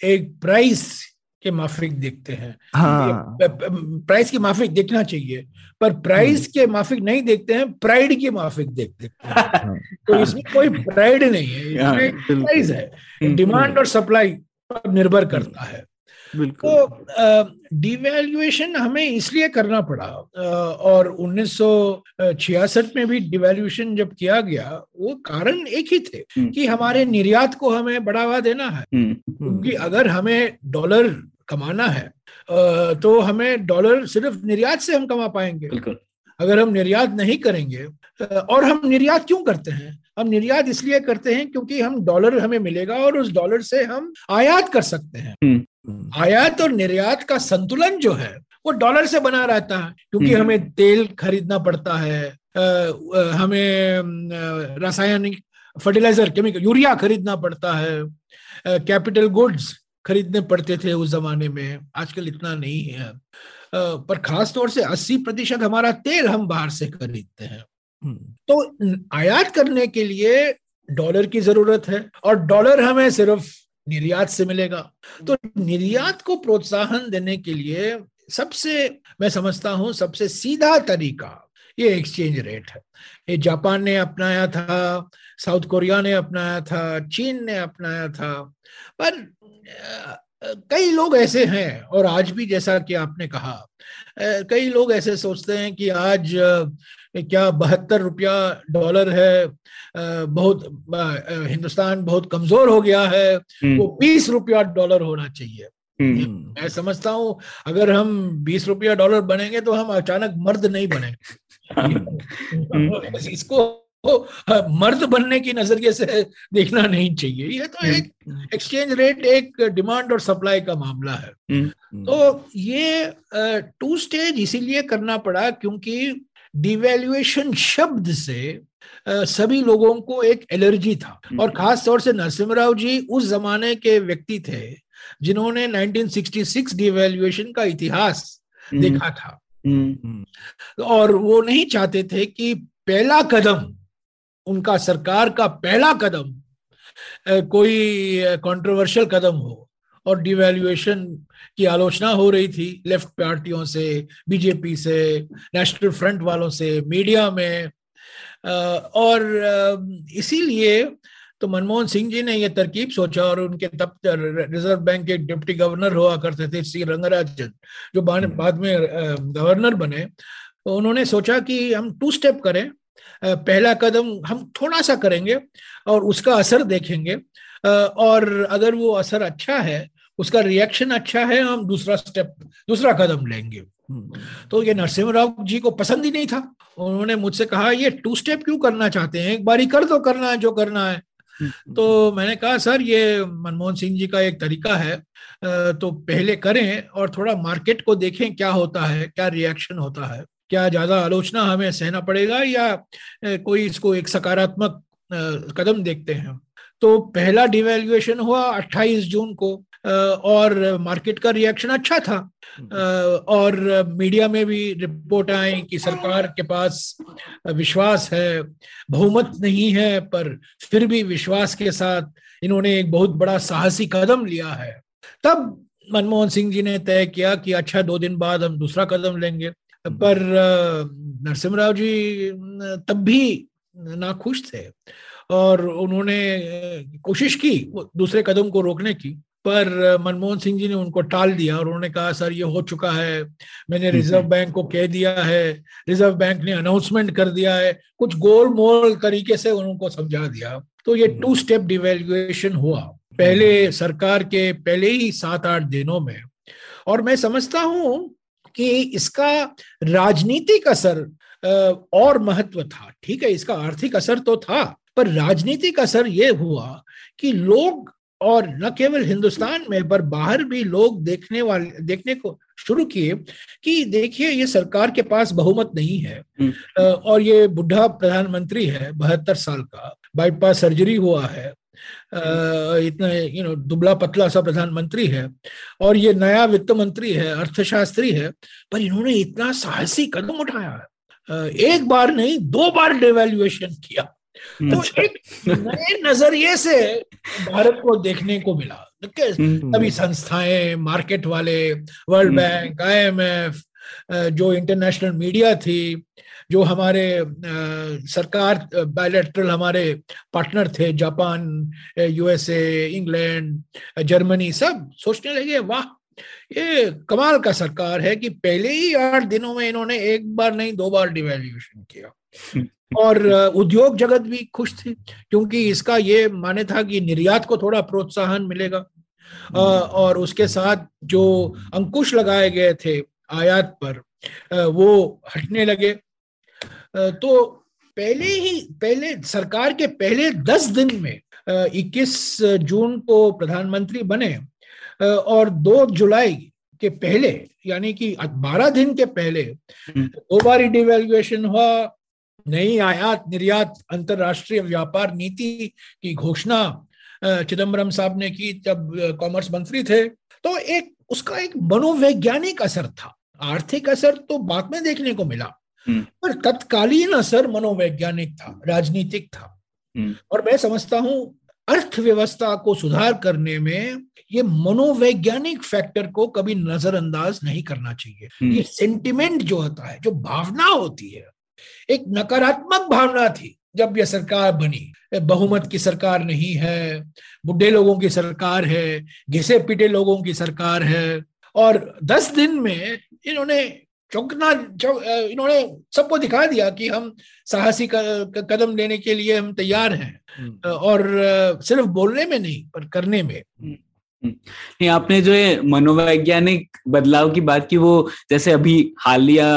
D: एक प्राइस के माफिक देखते हैं हाँ। प्राइस के माफिक देखना चाहिए पर प्राइस हम्म। के माफिक नहीं देखते हैं प्राइड के माफिक देखते हैं हाँ। तो इसमें कोई प्राइड नहीं है इसमें प्राइस है डिमांड और सप्लाई पर निर्भर करता है तो डिवैल्यूएशन हमें इसलिए करना पड़ा और 1966 में भी डिवैल्यूएशन जब किया गया वो कारण एक ही थे हम्म। कि हमारे निर्यात को हमें बढ़ावा देना है हम्म। क्योंकि अगर हमें डॉलर कमाना है तो हमें डॉलर सिर्फ़ निर्यात से हम कमा पाएँगे अगर हम निर्यात नहीं करेंगे और हम निर्यात क्यों करते हैं हम निर्यात इसलिए करते हैं क्योंकि हम डॉलर हमें मिलेगा और उस डॉलर से हम आयात कर सकते हैं। हम्म। आयात और निर्यात का संतुलन जो है वो डॉलर से बना रहता है क्योंकि
A: हम्म।
D: हमें तेल खरीदना पड़ता है अ, हमें रासायनिक फर्टिलाइज़र केमिकल यूरिया खरीदना पड़ता है कैपिटल गुड्स खरीदने पड़ते थे उस जमाने में आजकल इतना नहीं है। अ, पर खास तौर से 80 प्रतिशत हमारा तेल हम बाहर से खरीदते हैं।
C: हम्म,
D: तो आयात करने के लिए डॉलर की ज़रूरत है और डॉलर हमें सिर्फ़ निर्यात से मिलेगा। तो निर्यात को प्रोत्साहन देने के लिए सबसे, मैं समझता हूँ, सबसे सीधा तरीका ये एक्सचेंज रेट है। ये जापान ने अपनाया था, साउथ कोरिया ने अपनाया था, चीन ने अपनाया था, पर कई लोग ऐसे हैं, और आज भी जैसा कि आपने कहा कई लोग ऐसे सोचते हैं कि आज क्या बहत्तर रुपया डॉलर है बहुत हिंदुस्तान बहुत कमज़ोर हो गया है
A: हम्म,
D: वो बीस रुपया डॉलर होना चाहिए।
A: हम्म,
C: हम्म,
D: मैं समझता हूँ अगर हम बीस रुपया डॉलर बनेंगे तो हम अचानक मर्द नहीं बनेंगे। इसको अ, मर्द बनने की नज़रिए से देखना नहीं चाहिए। यह तो एक एक्सचेंज रेट एक डिमांड और सप्लाई का मामला है।
C: हम्म,
D: तो ये टू स्टेज इसीलिए करना पड़ा क्योंकि डिवेल्युएशन शब्द से सभी लोगों को एक एलर्जी था। और खास तौर से नरसिम्हा जी उस जमाने के व्यक्ति थे जिन्होंने 1966 डिवेल्युएशन का इतिहास
A: हम्म,
D: देखा था।
A: हम्म,
C: हम्म,
D: और वो नहीं चाहते थे कि पहला कदम उनका सरकार का पहला कदम कोई कंट्रोवर्शियल कदम हो। और डिवेल्युएशन की आलोचना हो रही थी लेफ़्ट पार्टियों से बीजेपी से नेशनल फ्रंट वालों से मीडिया में। और इसीलिए तो मनमोहन सिंह जी ने यह तरकीब सोचा और उनके तब रिज़र्व बैंक के डिप्टी गवर्नर हुआ करते थे सी रंगराजन जो बाद बाद में गवर्नर बने। तो उन्होंने सोचा कि हम टू स्टेप करें। पहला कदम हम थोड़ा सा करेंगे और उसका असर देखेंगे। और अगर वो असर अच्छा है उसका रिएक्शन अच्छा है हम दूसरा स्टेप दूसरा कदम लेंगे।
C: हम्म,
D: तो ये नरसिम्हा राव जी को पसंद ही नहीं था। उन्होंने मुझसे कहा ये टू स्टेप क्यों करना चाहते हैं? एक बारी कर दो करना है जो करना है। तो मैंने कहा सर ये मनमोहन सिंह जी का एक तरीका है। तो पहले करें और थोड़ा मार्केट को देखें क्या होता है क्या रिएक्शन होता है। क्या ज़्यादा आलोचना हमें सहना पड़ेगा या कोई इसको एक सकारात्मक कदम देखते हैं तो पहला डिवेल्युएशन हुआ 28 जून को और मार्केट का रिएक्शन अच्छा था। और मीडिया में भी रिपोर्ट आई कि सरकार के पास विश्वास है बहुमत नहीं है पर फिर भी विश्वास के साथ इन्होंने एक बहुत बड़ा साहसी कदम लिया है। तब मनमोहन सिंह जी ने तय किया कि अच्छा दो दिन बाद हम दूसरा कदम लेंगे। पर अ, नरसिम्हा जी तब भी नाखुश थे। और उन्होंने कोशिश की दूसरे कदम को रोकने की पर मनमोहन सिंह जी ने उनको टाल दिया और उन्होंने कहा सर ये हो चुका है मैंने रिज़र्व बैंक को कह दिया है रिज़र्व बैंक ने अनाउंसमेंट कर दिया है कुछ गोल मोल तरीके से उनको समझा दिया। तो ये टू स्टेप डिवेल्युएशन हुआ। पहले सरकार के पहले ही सात आठ दिनों में। और मैं समझता हूँ कि इसका राजनीतिक असर और महत्व था ठीक है इसका आर्थिक असर तो था पर राजनीतिक असर ये हुआ कि लोग और न केवल हिंदुस्तान में पर बाहर भी लोग देखने वाले देखने को शुरू किए कि देखिए ये सरकार के पास बहुमत नहीं है।
A: हम्म।
D: और ये बुढ़ा प्रधानमंत्री है बहत्तर साल का बाईपास सर्जरी हुआ है। इतना यू नो दुबला पतला सा प्रधानमंत्री है और ये नया वित्त मंत्री है अर्थशास्त्री है पर इन्होंने इतना साहसी कदम उठाया। है एक बार नहीं दो बार डिवेल्युएशन किया। तो एक नए नज़रिए से भारत को देखने को मिला।
A: हम्म,
D: सभी संस्थाएँ मार्केट वाले वर्ल्ड
A: हम्म।
D: बैंक आईएमएफ जो इंटरनेशनल मीडिया थी जो हमारे सरकार बायलेटरल हमारे पार्टनर थे जापान यूएसए इंग्लैंड जर्मनी सब सोचने लगे वाह ये कमाल का सरकार है कि पहले ही आठ दिनों में इन्होंने एक बार नहीं दो बार डिवेल्यूशन किया। और उद्योग जगत भी खुश थी क्योंकि इसका ये माने था कि निर्यात को थोड़ा प्रोत्साहन मिलेगा और उसके साथ जो अंकुश लगाए गए थे आयात पर वो हटने लगे तो पहले ही पहले सरकार के पहले दस दिन में इक्कीस जून को प्रधानमंत्री बने और दो जुलाई के पहले यानी कि बारह दिन के पहले
A: हम्म।
D: दो बार डिवेल्युएशन हुआ नई आयात निर्यात अंतरराष्ट्रीय व्यापार नीति की घोषणा चिदम्बरम साहब ने की जब कॉमर्स मंत्री थे तो एक उसका एक मनोवैज्ञानिक असर था आर्थिक असर तो बाद में देखने को मिला
A: हम्म।
D: पर तत्कालीन असर मनोवैज्ञानिक था राजनीतिक था
A: हम्म।
D: और मैं समझता हूँ अर्थव्यवस्था को सुधार करने में ये मनोवैज्ञानिक फैक्टर को कभी नजरअंदाज नहीं करना चाहिए
A: हम्म।
D: ये सेंटिमेंट जो होता है जो भावना होती है एक नकारात्मक भावना थी जब यह सरकार बनी। बहुमत की सरकार नहीं है बुढ़े लोगों की सरकार है घिसे पिटे लोगों की सरकार है। और दस दिन में इन्होंने चौंकना चौ, इन्होंने सबको दिखा दिया कि हम साहसी कदम लेने के लिए हम तैयार हैं। और सिर्फ़ बोलने में नहीं पर करने में।
A: नहीं आपने जो ये मनोवैज्ञानिक बदलाव की बात की वो जैसे अभी हालिया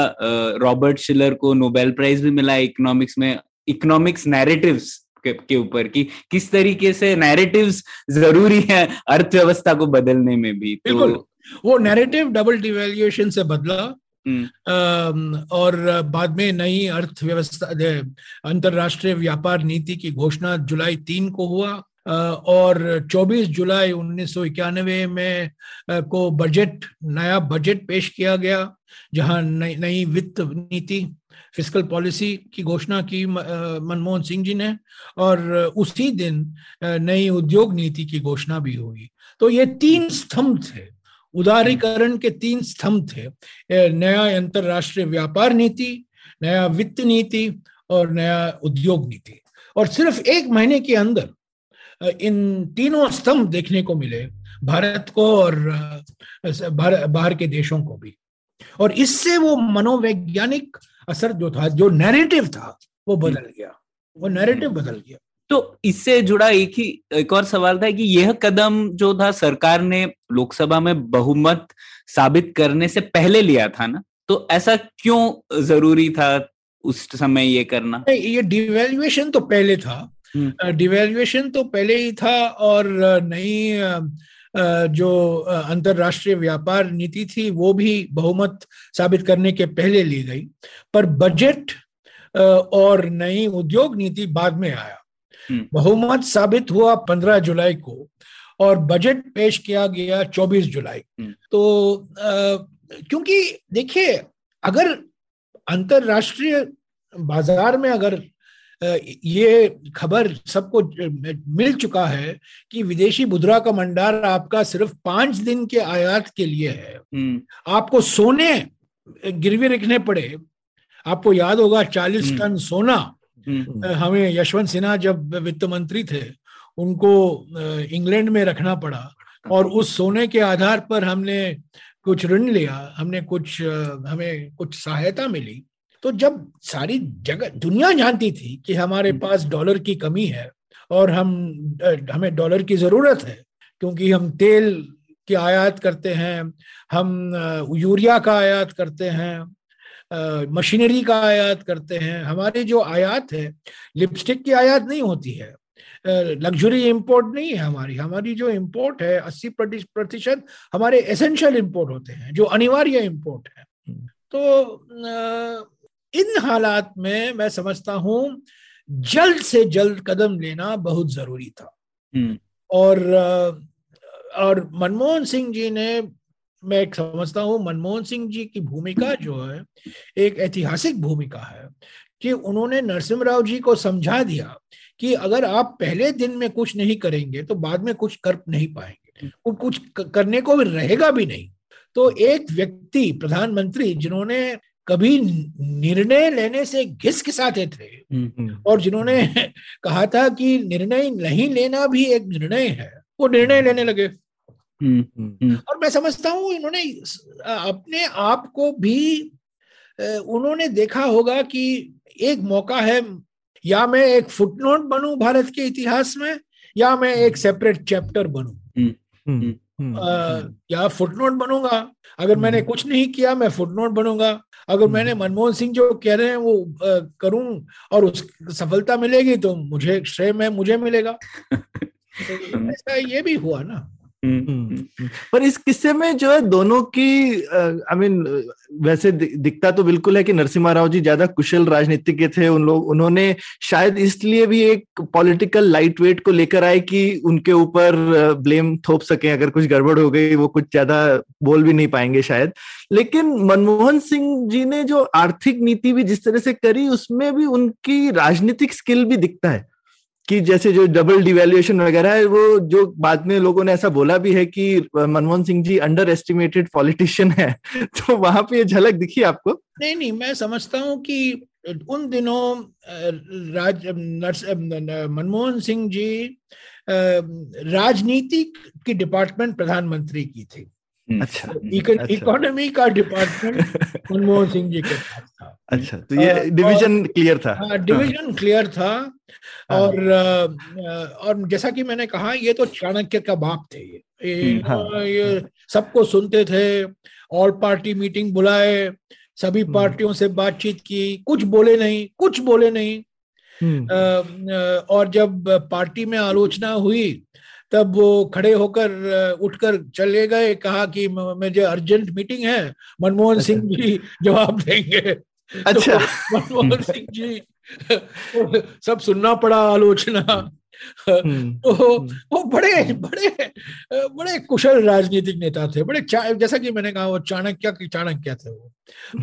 A: रॉबर्ट शिलर को नोबेल प्राइज भी मिला इकोनॉमिक्स में इकोनॉमिक्स नैरेटिव्स के, ऊपर कि किस तरीके से नैरेटिव्स ज़रूरी है अर्थव्यवस्था को बदलने में भी
D: बिल्कुल। वो नैरेटिव डबल डिवेल्युएशन से बदला
A: हम्म,
D: और बाद में नई अर्थव्यवस्था अंतरराष्ट्रीय व्यापार नीति की घोषणा जुलाई तीन को हुआ और 24 जुलाई उन्नीस सौ इक्यानवे में को बजट नया बजट पेश किया गया, जहाँ नई वित्त नीति फ़िज़िकल पॉलिसी की घोषणा की मनमोहन सिंह जी ने, और उसी दिन नई उद्योग नीति की घोषणा भी हुई। तो ये तीन स्तंभ थे। उदारीकरण के तीन स्तंभ थे। नया अंतरराष्ट्रीय व्यापार नीति, नया वित्त नीति और नया उद्योग नीति। और सिर्फ़ एक महीने के अंदर इन तीनों स्तंभ देखने को मिले भारत को और बाहर के देशों को भी। और इससे वो मनोवैज्ञानिक असर जो था जो नैरेटिव था वो बदल गया। वो नैरेटिव बदल गया।
A: तो इससे जुड़ा एक ही एक और सवाल था कि यह कदम जो था सरकार ने लोकसभा में बहुमत साबित करने से पहले लिया था ना? तो ऐसा क्यों ज़रूरी था उस समय ये करना?
D: ये डिवेल्युएशन तो पहले था
A: हम्म।
D: डिवेल्युएशन तो पहले ही था और नई जो अंतरराष्ट्रीय व्यापार नीति थी वो भी बहुमत साबित करने के पहले ली गई पर बजट और नई उद्योग नीति बाद में आया
A: हम्म।
D: बहुमत साबित हुआ पंद्रह जुलाई को और बजट पेश किया गया चौबीस जुलाई
A: हम्म।
D: तो क्योंकि देखिए अगर अंतरराष्ट्रीय बाज़ार में अगर ये खबर सबको मिल चुका है कि विदेशी मुद्रा का भंडार आपका सिर्फ़ पाँच दिन के आयात के लिए है।
A: हम्म,
D: आपको सोने गिरवी रखने पड़े। आपको याद होगा चालीस
A: हम्म।
D: टन सोना।
A: हम्म,
D: हमें यशवंत सिन्हा जब वित्त मंत्री थे उनको इंग्लैंड में रखना पड़ा और उस सोने के आधार पर हमने कुछ ऋण लिया हमने कुछ हमें कुछ सहायता मिली। तो जब सारी जगह दुनिया जानती थी कि हमारे
A: हम्म।
D: पास डॉलर की कमी है और हम हमें डॉलर की ज़रूरत है क्योंकि हम तेल की आयात करते हैं हम यूरिया का आयात करते हैं मशीनरी का आयात करते हैं हमारी जो आयात है लिपस्टिक की आयात नहीं होती है लग्जरी इंपोर्ट नहीं है हमारी हमारी जो इंपोर्ट है अस्सी प्रतिशत हमारे एसेंशियल इंपोर्ट होते हैं जो अनिवार्य इंपोर्ट है तो अ, इन हालात में मैं समझता हूँ जल्द से जल्द कदम लेना बहुत ज़रूरी था।
A: हम्म,
D: और और मनमोहन सिंह जी ने मैं एक समझता हूँ मनमोहन सिंह जी की भूमिका जो है एक ऐतिहासिक भूमिका है कि उन्होंने नरसिम्हा जी को समझा दिया कि अगर आप पहले दिन में कुछ नहीं करेंगे तो बाद में कुछ कर नहीं पाएँगे। कुछ कुछ करने को भी रहेगा भी नहीं। तो एक व्यक्ति प्रधानमंत्री जिन्होंने कभी निर्णय लेने से घिसघिसाते थे।
A: हम्म,
D: और जिन्होंने कहा था कि निर्णय नहीं लेना भी एक निर्णय है वो निर्णय लेने लगे।
A: हम्म,
D: और मैं समझता हूँ इन्होंने अपने आप को भी उन्होंने देखा होगा कि एक मौका है या मैं एक फुटनोट बनूं भारत के इतिहास में या मैं एक सेपरेट चैप्टर बनूं। या फुटनोट बनूँगा? अगर मैंने कुछ नहीं किया मैं फुटनोट बनूँगा। अगर मैंने मनमोहन सिंह जो कह रहे हैं वो करूँ और उस सफलता मिलेगी तो मुझे श्रेय में मुझे मिलेगा। [LAUGHS] तो ऐसा ये भी हुआ ना।
C: हम्म, पर इस किस्से में जो है दोनों की आई मीन वैसे दिखता तो बिल्कुल है कि नरसिम्हा राव जी ज़्यादा कुशल राजनीतिज्ञ थे उन लोग उन्होंने शायद इसलिए भी एक पॉलिटिकल लाइट वेट को लेकर आए कि उनके ऊपर ब्लेम थोप सके। अगर कुछ गड़बड़ हो गई वो कुछ ज़्यादा बोल भी नहीं पाएँगे शायद। लेकिन मनमोहन सिंह जी ने जो आर्थिक नीति भी जिस तरह से करी उसमें भी उनकी राजनीतिक स्किल भी दिखता है। कि जैसे जो डबल डिवेल्युएशन वगैरह है, वो जो बाद में लोगों ने ऐसा बोला भी है कि Manmohan Singh ji underestimated politician है तो वहाँ पे ये झलक दिखी आपको
D: नहीं नहीं, मैं समझता हूँ कि उन दिनों राज मनमोहन सिंह जी राजनीति की डिपार्टमेंट प्रधानमंत्री की थी।
C: अच्छा
D: इकोनॉमी अच्छा। का डिपार्टमेंट [LAUGHS] मनमोहन सिंह जी के पास था
C: अच्छा तो ये डिवीज़न क्लियर था
D: हाँ डिवीज़न क्लियर था हाँ। और और जैसा कि मैंने कहा ये तो चाणक्य का बाप थे ये हाँ। ये सबको सुनते थे ऑल पार्टी मीटिंग बुलाए सभी। पार्टियों से बातचीत की कुछ बोले नहीं कुछ बोले नहीं और जब पार्टी में आलोचना हुई तब वो खड़े होकर उठकर चले गए कहा कि मुझे अर्जेंट मीटिंग है मनमोहन सिंह अच्छा। जी जवाब देंगे [LAUGHS]
C: अच्छा
D: तो मनमोहन सिंह जी सब सुनना पड़ा आलोचना हम्म, तो हम्म। वो बड़े बड़े बड़े कुशल राजनीतिक नेता थे बड़े जैसा कि मैंने कहा वो चाणक्य की चाणक्य थे वो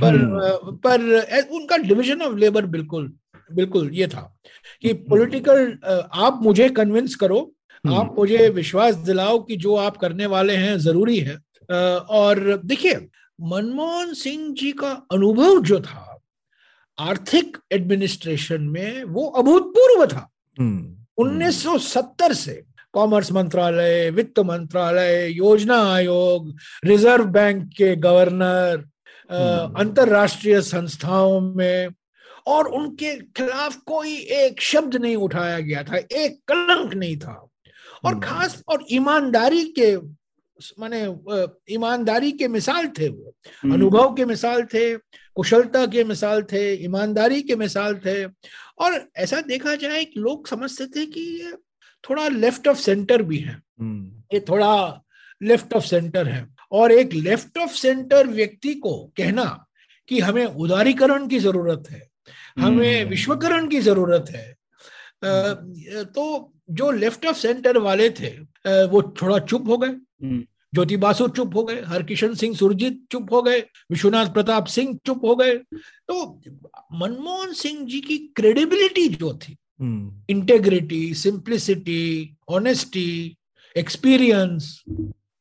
D: पर हम्म। पर उनका डिवीज़न ऑफ़ लेबर बिल्कुल बिल्कुल ये था कि पॉलिटिकल आप मुझे कन्विंस करो हम्म। आप मुझे विश्वास दिलाओ कि जो आप करने वाले हैं ज़रूरी है और देखिए मनमोहन सिंह जी का अनुभव जो था आर्थिक एडमिनिस्ट्रेशन में वो अभूतपूर्व था 1970 हम्म। से कॉमर्स मंत्रालय वित्त मंत्रालय योजना आयोग रिज़र्व बैंक के गवर्नर हम्म। अंतरराष्ट्रीय संस्थाओं में और उनके खिलाफ कोई एक शब्द नहीं उठाया गया था एक कलंक नहीं था और हम्म। खास और ईमानदारी के माने ईमानदारी के मिसाल थे वो। हम्म। अनुभव के मिसाल थे कुशलता के मिसाल थे ईमानदारी के मिसाल थे। और ऐसा देखा जाए कि लोग समझते थे कि ये थोड़ा लेफ़्ट ऑफ़ सेंटर भी है। हम्म। ये थोड़ा लेफ़्ट ऑफ़ सेंटर है। और एक लेफ़्ट ऑफ़ सेंटर व्यक्ति को कहना कि हमें उदारीकरण की ज़रूरत है हमें विश्वकरण की ज़रूरत है। तो जो लेफ़्ट ऑफ़ सेंटर वाले थे वो थोड़ा चुप हो गए हम्म। ज्योति बासु चुप हो गए हरकिशन सिंह सुरजीत चुप हो गए विश्वनाथ प्रताप सिंह चुप हो गए तो मनमोहन सिंह जी की क्रेडिबिलिटी जो थी इंटेग्रिटी सिंप्लिसिटी ऑनेस्टी एक्सपीरियंस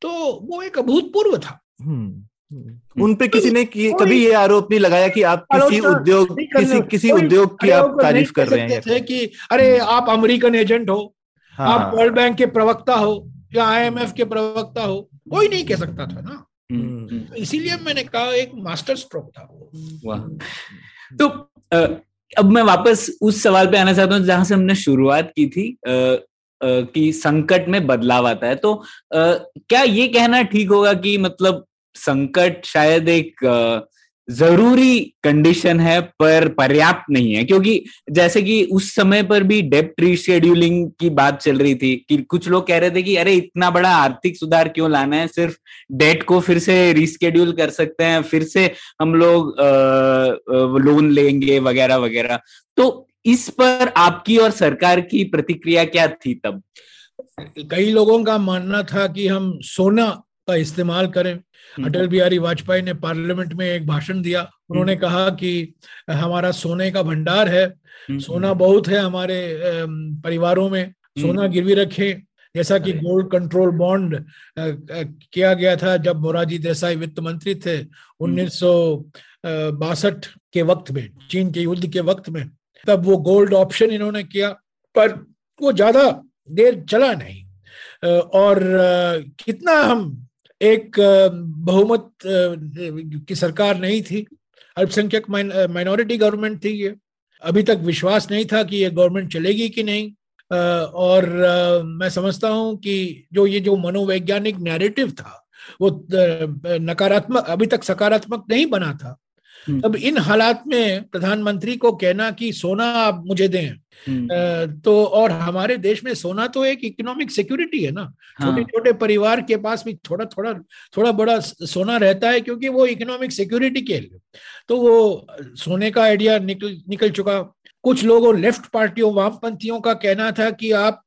D: तो वो एक अभूतपूर्व था हम्म।
C: हम्म। उन पे किसी ने की, कभी ये आरोप नहीं लगाया कि आप किसी उद्योग किसी किसी उद्योग की आप तारीफ़ कर रहे हैं
D: कि अरे। आप अमेरिकन एजेंट हो हाँ। आप वर्ल्ड बैंक के प्रवक्ता हो या आईएमएफ के प्रवक्ता हो कोई नहीं कह सकता था ना। तो इसीलिए मैंने कहा एक मास्टर स्ट्रोक था
A: वाह। तो अब मैं वापस उस सवाल पे आना चाहता हूँ जहाँ से हमने शुरुआत की थी कि संकट में बदलाव आता है। तो क्या ये कहना ठीक होगा कि मतलब संकट शायद एक ज़रूरी कंडीशन है, पर पर्याप्त नहीं है। क्योंकि जैसे कि उस समय पर भी डेप्ट रीशेड्यूलिंग की बात चल रही थी कि कुछ लोग कह रहे थे कि, अरे, इतना बड़ा आर्थिक सुधार क्यों लाना है? सिर्फ़ डेट को फिर से रीस्केड्यूल कर सकते हैं, फिर से हम लोग लोन लेंगे, वगैरह वगैरह। तो इस पर आपकी और सरकार की प्रतिक्रिया क्या थी तब?
D: कई लोगों का मानना था कि हम सोना का इस्तेमाल करें। हम्म। अटल बिहारी वाजपेयी ने पार्लियामेंट में एक भाषण दिया। उन्होंने हम्म। कहा कि हमारा सोने का भंडार है। हम्म। सोना बहुत है हमारे परिवारों में। सोना गिरवी रखे। जैसा कि गोल्ड कंट्रोल बॉन्ड किया गया था जब मोरारजी देसाई वित्त मंत्री थे उन्नीस सौ बासठ के वक्त में चीन के युद्ध के वक्त में। तब वो गोल्ड ऑप्शन इन्होंने किया पर वो ज़्यादा देर चला नहीं। और कितना हम एक बहुमत की सरकार नहीं थी। अल्पसंख्यक माइनॉरिटी गवर्नमेंट थी ये। अभी तक विश्वास नहीं था कि ये गवर्नमेंट चलेगी कि नहीं। और मैं समझता हूँ कि जो ये जो मनोवैज्ञानिक नैरेटिव था, वो नकारात्मक, अभी तक सकारात्मक नहीं बना था।
A: हम्म।
D: तब इन हालात में प्रधानमंत्री को कहना कि सोना आप मुझे दें।
A: हम्म,
D: तो और हमारे देश में सोना तो एक इकोनॉमिक सिक्योरिटी है ना। छोटे
A: हाँ,
D: छोटे परिवार के पास भी थोड़ा थोड़ा थोड़ा बड़ा सोना रहता है क्योंकि वो इकोनॉमिक सिक्योरिटी के लिए। तो वो सोने का आइडिया निकल निकल चुका। कुछ लोगों लेफ़्ट पार्टियों वामपंथियों का कहना था कि आप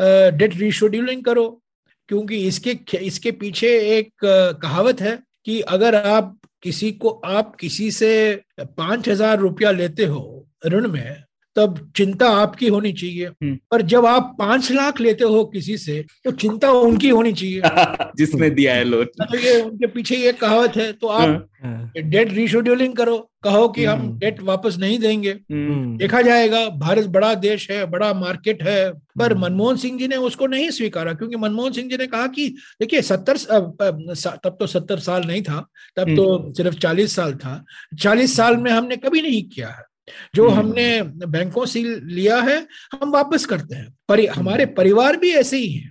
D: डेट रिशेड्यूलिंग करो। क्योंकि इसके इसके पीछे एक कहावत है कि अगर आप किसी को आप किसी से पाँच हज़ार रुपया लेते हो ऋण में तब चिंता आपकी होनी चाहिए।
A: हम्म।
D: पर जब आप पाँच लाख लेते हो किसी से तो चिंता उनकी होनी चाहिए। [LAUGHS]
A: जिसने दिया है लोन।
D: तो ये उनके पीछे ये कहावत है तो आप
A: हाँ,
D: डेट रिशेड्यूलिंग करो कहो कि हम
C: हम्म।
D: डेट वापस नहीं देंगे।
A: हम्म,
D: देखा जाएगा भारत बड़ा देश है बड़ा मार्केट है पर
C: हम्म।
D: मनमोहन सिंह जी ने उसको नहीं स्वीकारा क्योंकि मनमोहन सिंह जी ने कहा कि देखिए सत्तर तब तो सत्तर साल नहीं था तब तो सिर्फ़ चालीस साल था। चालीस साल में हमने कभी नहीं किया है। जो
A: हम्म।
D: हमने बैंकों से लिया है हम वापस करते हैं। पर हमारे परिवार भी ऐसे ही हैं।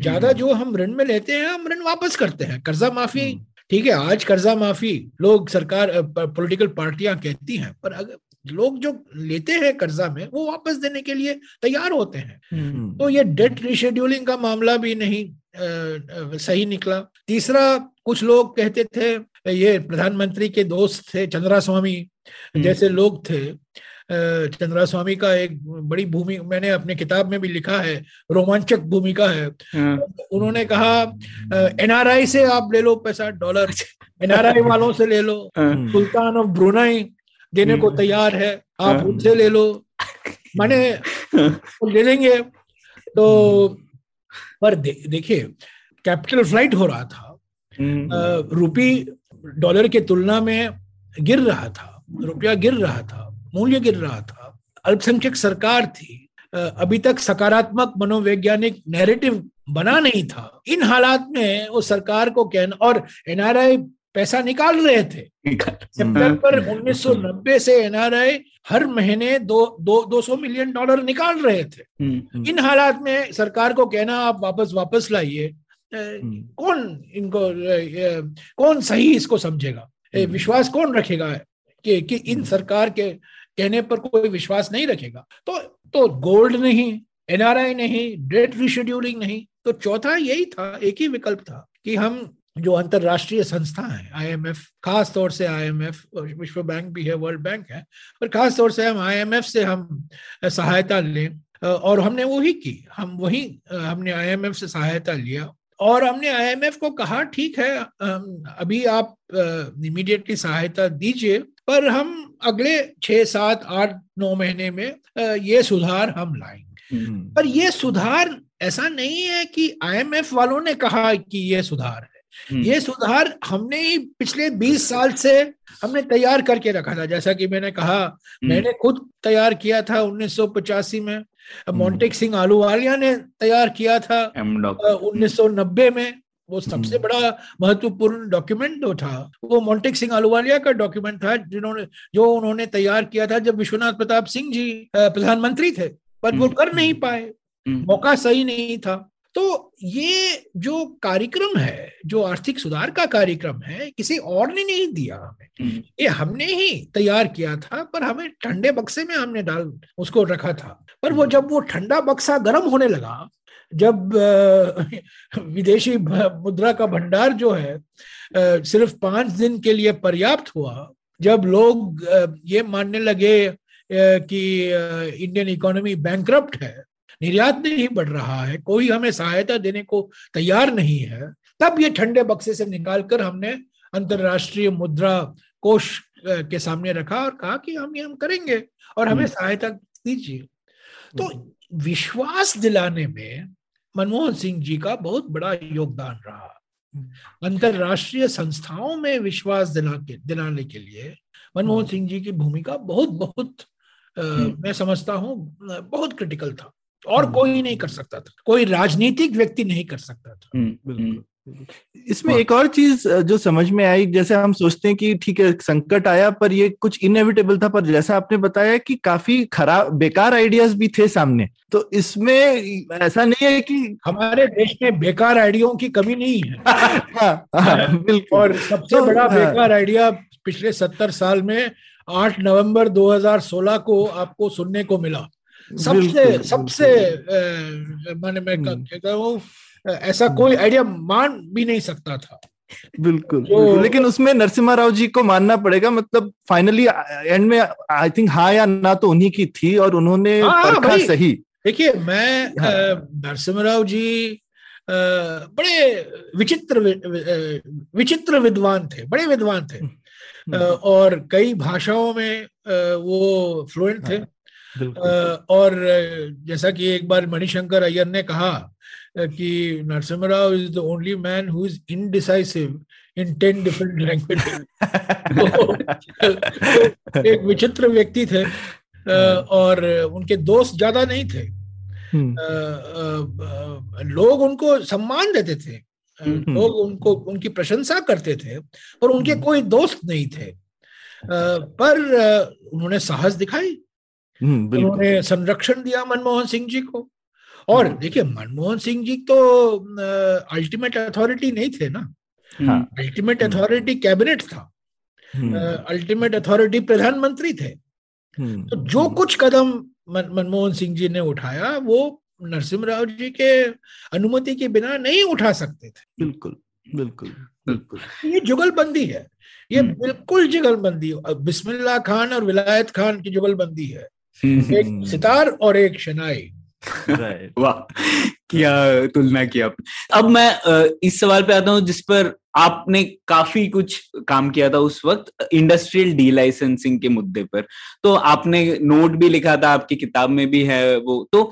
D: ज़्यादा जो हम ऋण में लेते हैं हम ऋण वापस करते हैं। कर्जा माफ़ी ठीक है आज कर्जा माफ़ी लोग सरकार पॉलिटिकल पार्टियाँ कहती हैं पर अगर लोग जो लेते हैं कर्जा में वो वापस देने के लिए तैयार होते हैं।
C: हम्म।
D: तो ये डेट रिशेड्यूलिंग का मामला भी नहीं अ, सही निकला। तीसरा कुछ लोग कहते थे ये प्रधानमंत्री के दोस्त थे चंद्रा स्वामी जैसे लोग थे चंद्रा स्वामी का एक बड़ी भूमि मैंने अपने किताब में भी लिखा है रोमांचक भूमिका है।
A: हाँ,
D: उन्होंने कहा एनआरआई से आप ले लो पैसा डॉलर एनआरआई वालों से ले लो
A: हाँ,
D: सुल्तान ऑफ़ ब्रुनाई देने को
A: हम्म।
D: तैयार है आप
A: हाँ।
D: उनसे ले लो। माने ले लेंगे। तो पर दे, देखिए कैपिटल फ़्लाइट हो रहा था
A: हम्म,
D: रुपी डॉलर के तुलना में गिर रहा था। रुपया गिर रहा था मूल्य गिर रहा था। अल्पसंख्यक सरकार थी। अभी तक सकारात्मक मनोवैज्ञानिक नैरेटिव बना नहीं था। इन हालात में वो सरकार को कहना और एनआरआई पैसा निकाल रहे थे। सितंबर 1990 से एनआरआई हर महीने दो दो दो सौ मिलियन डॉलर निकाल रहे थे।
A: हम्म,
D: इन हालात में सरकार को कहना आप वापस वापस लाइए।
C: हम्म।
D: कौन इनको कौन सही इसको समझेगा? विश्वास कौन रखेगा? कि कि इन सरकार के कहने पर कोई विश्वास नहीं रखेगा। तो तो गोल्ड नहीं एनआरआई नहीं डेट रिशेड्यूलिंग नहीं तो चौथा यही था एक ही विकल्प था कि हम जो अंतरराष्ट्रीय संस्था है आईएमएफ खास तौर से आईएमएफ विश्व बैंक भी है वर्ल्ड बैंक है पर खास तौर से हम आईएमएफ से हम सहायता लें और हमने वही की हम वही हमने आईएमएफ से सहायता लिया और हमने आईएमएफ को कहा ठीक है अभी आप इमीडिएटली सहायता दीजिए पर हम अगले छह सात आठ नौ महीने में ये सुधार हम लाएँगे
C: हम्म।
D: पर ये सुधार ऐसा नहीं है कि आईएमएफ वालों ने कहा कि ये सुधार है ये सुधार हमने ही पिछले 20 साल से हमने तैयार करके रखा था। जैसा कि मैंने कहा मैंने खुद तैयार किया था 1985 में। मोन्टेक सिंह आलूवालिया ने तैयार किया था
A: उन्नीस डॉक
D: 1990 में। वो सबसे
C: हम्म।
D: बड़ा महत्वपूर्ण डॉक्यूमेंट जो था। वो मोन्टेक सिंह आलूवालिया का डॉक्यूमेंट था जिन्होंने जो उन्होंने तैयार किया था जब विश्वनाथ प्रताप सिंह जी प्रधानमंत्री थे पर वो
A: हम्म।
D: कर नहीं पाए।
A: हम्म,
D: मौका सही नहीं था। तो ये जो कार्यक्रम है जो आर्थिक सुधार का कार्यक्रम है किसी और ने नहीं दिया हमें।
A: हम्म,
D: ये हमने ही तैयार किया था पर हमें ठंडे बक्से में हमने डाल उसको रखा था। पर वो जब वो ठंडा बक्सा गर्म होने लगा जब [LAUGHS] विदेशी मुद्रा का भंडार जो है सिर्फ़ पाँच दिन के लिए पर्याप्त हुआ जब लोग ये मानने लगे कि इंडियन इकोनॉमी बैंकरप्ट है निर्यात नहीं बढ़ रहा है कोई हमें सहायता देने को तैयार नहीं है तब ये ठंडे बक्से से निकालकर हमने अंतरराष्ट्रीय मुद्रा कोष के सामने रखा और कहा कि हम ये हम करेंगे और हमें
A: हम्म।
D: सहायता दीजिए। तो विश्वास दिलाने में मनमोहन सिंह जी का बहुत बड़ा योगदान रहा। अंतरराष्ट्रीय संस्थाओं में विश्वास दिला के दिलाने के लिए मनमोहन सिंह जी की भूमिका बहुत बहुत अ, मैं समझता हूँ बहुत क्रिटिकल था। और कोई नहीं कर सकता था। कोई राजनीतिक व्यक्ति नहीं कर सकता था।
A: हम्म,
C: बिल्कुल। इसमें एक और चीज़ जो समझ में आई जैसे हम सोचते हैं कि ठीक है संकट आया पर ये कुछ इनएविटेबल था पर जैसा आपने बताया कि काफ़ी खराब बेकार आइडियाज़ भी थे सामने। तो इसमें ऐसा नहीं है कि
D: हमारे देश में बेकार आइडियाओं की कमी नहीं है। [LAUGHS]
C: हाँ, हाँ, बिल्कुल।
D: और सबसे
C: तो,
D: बड़ा
C: हाँ।
D: बेकार आइडिया पिछले सत्तर साल में 8 नवंबर 2016 को आपको सुनने को मिला। सबसे सबसे माने मैं
C: हम्म।
D: कहता हूँ ऐसा कोई आइडिया मान भी नहीं सकता था।
C: बिल्कुल
D: जो-
C: बिल्कुल। लेकिन उसमें नरसिम्हा राव जी को मानना पड़ेगा मतलब फाइनली एंड में आई थिंक हाँ या ना तो उन्हीं की थी और उन्होंने
D: हाँ,
C: परखा सही।
D: देखिए मैं
C: हाँ।
D: नरसिम्हा जी अ, बड़े विचित्र विचित्र विद्वान थे बड़े विद्वान थे। अ, और कई भाषाओं में वो फ्लुएंट थे।
C: बिल्कुल
D: और जैसा कि एक बार मणिशंकर अय्यर ने कहा कि Narasimha Rao is the only man who is indecisive in ten different languages एक विचित्र व्यक्ति थे और उनके दोस्त ज़्यादा नहीं थे।
C: हम्म,
D: लोग उनको सम्मान देते थे।
A: हम्म।
D: लोग उनको उनकी प्रशंसा करते थे पर उनके
C: हम्म।
D: कोई दोस्त नहीं थे। पर उन्होंने साहस दिखाई
C: हम्म,
D: उन्होंने संरक्षण दिया मनमोहन सिंह जी को। और
C: हम्म।
D: देखिए मनमोहन सिंह जी तो अल्टीमेट अथॉरिटी नहीं थे ना?
C: हाँ।
D: Ultimate
C: hmm.
D: अथॉरिटी कैबिनेट था।
C: हम्म,
D: अल्टीमेट अथॉरिटी प्रधानमंत्री थे।
C: हम्म,
D: तो जो कुछ कदम मनमोहन सिंह जी ने उठाया वो नरसिम्हा राव जी के अनुमति के बिना नहीं उठा सकते थे।
C: बिल्कुल बिल्कुल बिल्कुल।
D: ये जुगलबंदी है। ये
A: हम्म।
D: बिल्कुल जुगलबंदी अब बिस्मिल्लाह खान और विलायत खान की जुगलबंदी है।
A: हम्म।
D: एक। [LAUGHS] सितार और एक शनाई। [LAUGHS]
A: वाह क्या तुलना की आपने अब मैं इस सवाल पे आता हूँ जिस पर आपने काफ़ी कुछ काम किया था उस वक्त इंडस्ट्रियल डी लाइसेंसिंग के मुद्दे पर। तो आपने नोट भी लिखा था आपकी किताब में भी है वो। तो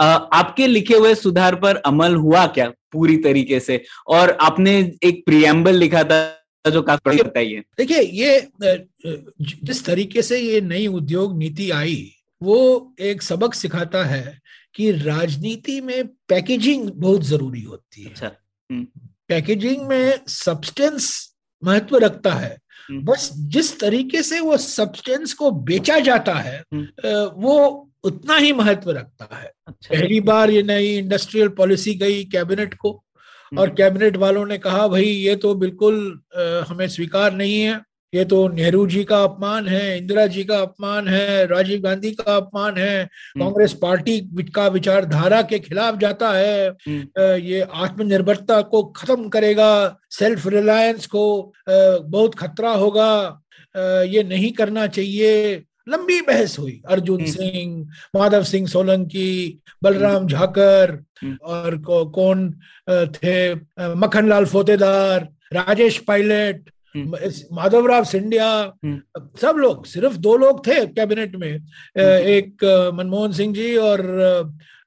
A: आपके लिखे हुए सुधार पर अमल हुआ क्या पूरी तरीके से? और आपने एक प्रियम्बल लिखा था जो काफ़ी बताइए
D: देखिए ये जिस तरीके से ये नई उद्योग नीति आई वो एक सबक सिखाता है कि राजनीति में पैकेजिंग बहुत ज़रूरी होती है
A: अच्छा
D: पैकेजिंग में सब्सटेंस महत्व रखता है
A: हम्म।
D: बस जिस तरीके से वो सब्सटेंस को बेचा जाता है
A: हम्म।
D: वो उतना ही महत्व रखता है
A: अच्छा
D: पहली बार ये नई इंडस्ट्रियल पॉलिसी गई कैबिनेट को और
A: हम्म।
D: कैबिनेट वालों ने कहा भाई ये तो बिल्कुल हमें स्वीकार नहीं है ये तो नेहरू जी का अपमान है इंदिरा जी का अपमान है राजीव गांधी का अपमान है कांग्रेस पार्टी का विचारधारा के खिलाफ जाता है
A: हम्म।
D: ये आत्मनिर्भरता को खत्म करेगा सेल्फ रिलायंस को बहुत खतरा होगा ये नहीं करना चाहिए लंबी बहस हुई अर्जुन
A: हम्म।
D: सिंह माधव सिंह सोलंकी बलराम झाकर
A: हम्म।
D: और को, कौन थे मक्खनलाल फोतेदार राजेश पायलट
A: हम्म।
D: माधवराव सिंधिया
A: हम्म।
D: सब लोग सिर्फ़ दो लोग थे कैबिनेट में एक मनमोहन सिंह जी और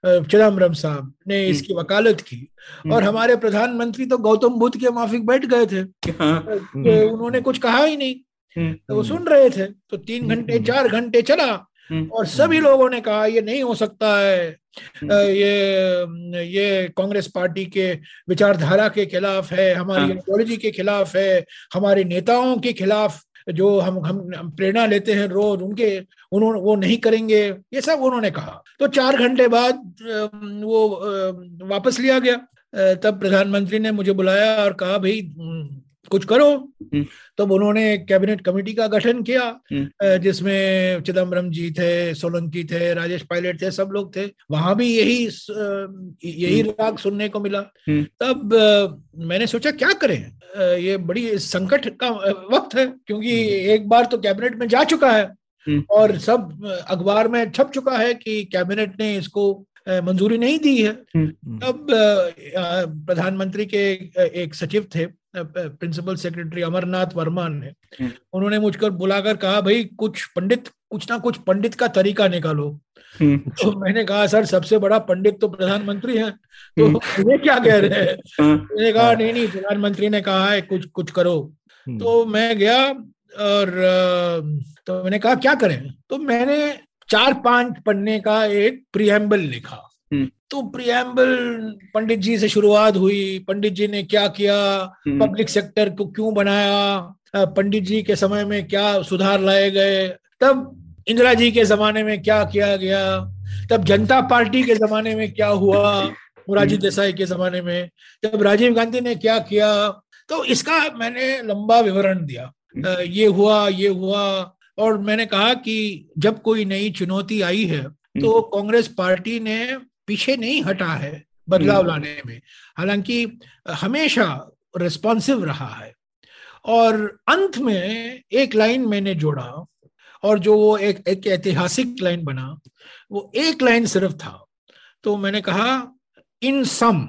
D: चिदम्बरम साहब ने इसकी वकालत की। और हमारे प्रधानमंत्री तो गौतम बुद्ध के माफिक बैठ गए थे। अ, उन्होंने कुछ कहा ही नहीं।
A: हम्म।
D: तो वो सुन रहे थे। तो तीन घंटे चार घंटे चला
A: हम्म।
D: और सभी लोगों ने कहा ये नहीं हो सकता है। ये ये कांग्रेस पार्टी के विचारधारा के खिलाफ है हमारी
A: हाँ।
D: आइडियोलॉजी के खिलाफ है हमारे नेताओं के खिलाफ जो हम हम प्रेरणा लेते हैं रोज उनके उन्होंने वो नहीं करेंगे ये सब उन्होंने कहा। तो चार घंटे बाद वो वापस लिया गया। तब प्रधानमंत्री ने मुझे बुलाया और कहा भाई हम्म, कुछ करो। तब उन्होंने कैबिनेट कमेटी का गठन किया
A: हम्म।
D: जिसमें चिदम्बरम जी थे सोलंकी थे राजेश पायलट थे सब लोग थे। वहाँ भी यही यही राग सुनने को मिला।
A: हम्म।
D: तब मैंने सोचा क्या करें? ये बड़ी संकट का वक्त है क्योंकि एक बार तो कैबिनेट में जा चुका है।
A: हम्म।
D: और सब अखबार में छप चुका है कि कैबिनेट ने इसको मंजूरी नहीं दी है। तब प्रधानमंत्री के एक सचिव थे प्रिंसिपल सेक्रेटरी अमरनाथ वर्मा ने
A: हम्म।
D: उन्होंने मुझको बुलाकर कहा भाई कुछ पंडित कुछ ना कुछ पंडित का तरीका निकालो
A: हम्म।
D: तो मैंने कहा सर सबसे बड़ा पंडित तो प्रधानमंत्री हैं तो
A: हम्म।
D: ये क्या कह रहे हैं
A: हाँ।
D: मैंने कहा नहीं नहीं प्रधानमंत्री ने कहा है कुछ कुछ करो तो मैं गया और तो मैंने कहा क्या करें तो मैंने चार पाँच पन्ने का एक प्रियम्बल लिखा। तो प्रियम्बल पंडित जी से शुरुआत हुई। पंडित जी ने क्या किया?
A: हम्म।
D: पब्लिक सेक्टर को क्यों बनाया? पंडित जी के समय में क्या सुधार लाए गए? तब इंदिरा जी के जमाने में क्या किया गया? तब जनता पार्टी के जमाने में क्या हुआ? मोरारजी देसाई के जमाने में। तब राजीव गांधी ने क्या किया? तो इसका मैंने लंबा विवरण दिया। ये हुआ ये हुआ और मैंने कहा कि जब कोई नई चुनौती आई है तो कांग्रेस पार्टी ने पीछे नहीं हटा है बदलाव
A: हम्म।
D: लाने में। हालाँकि हमेशा रिस्पॉन्सिव रहा है। और अंत में एक लाइन मैंने जोड़ा और जो वो एक एक ऐतिहासिक लाइन बना वो एक लाइन सिर्फ़ था। तो मैंने कहा in sum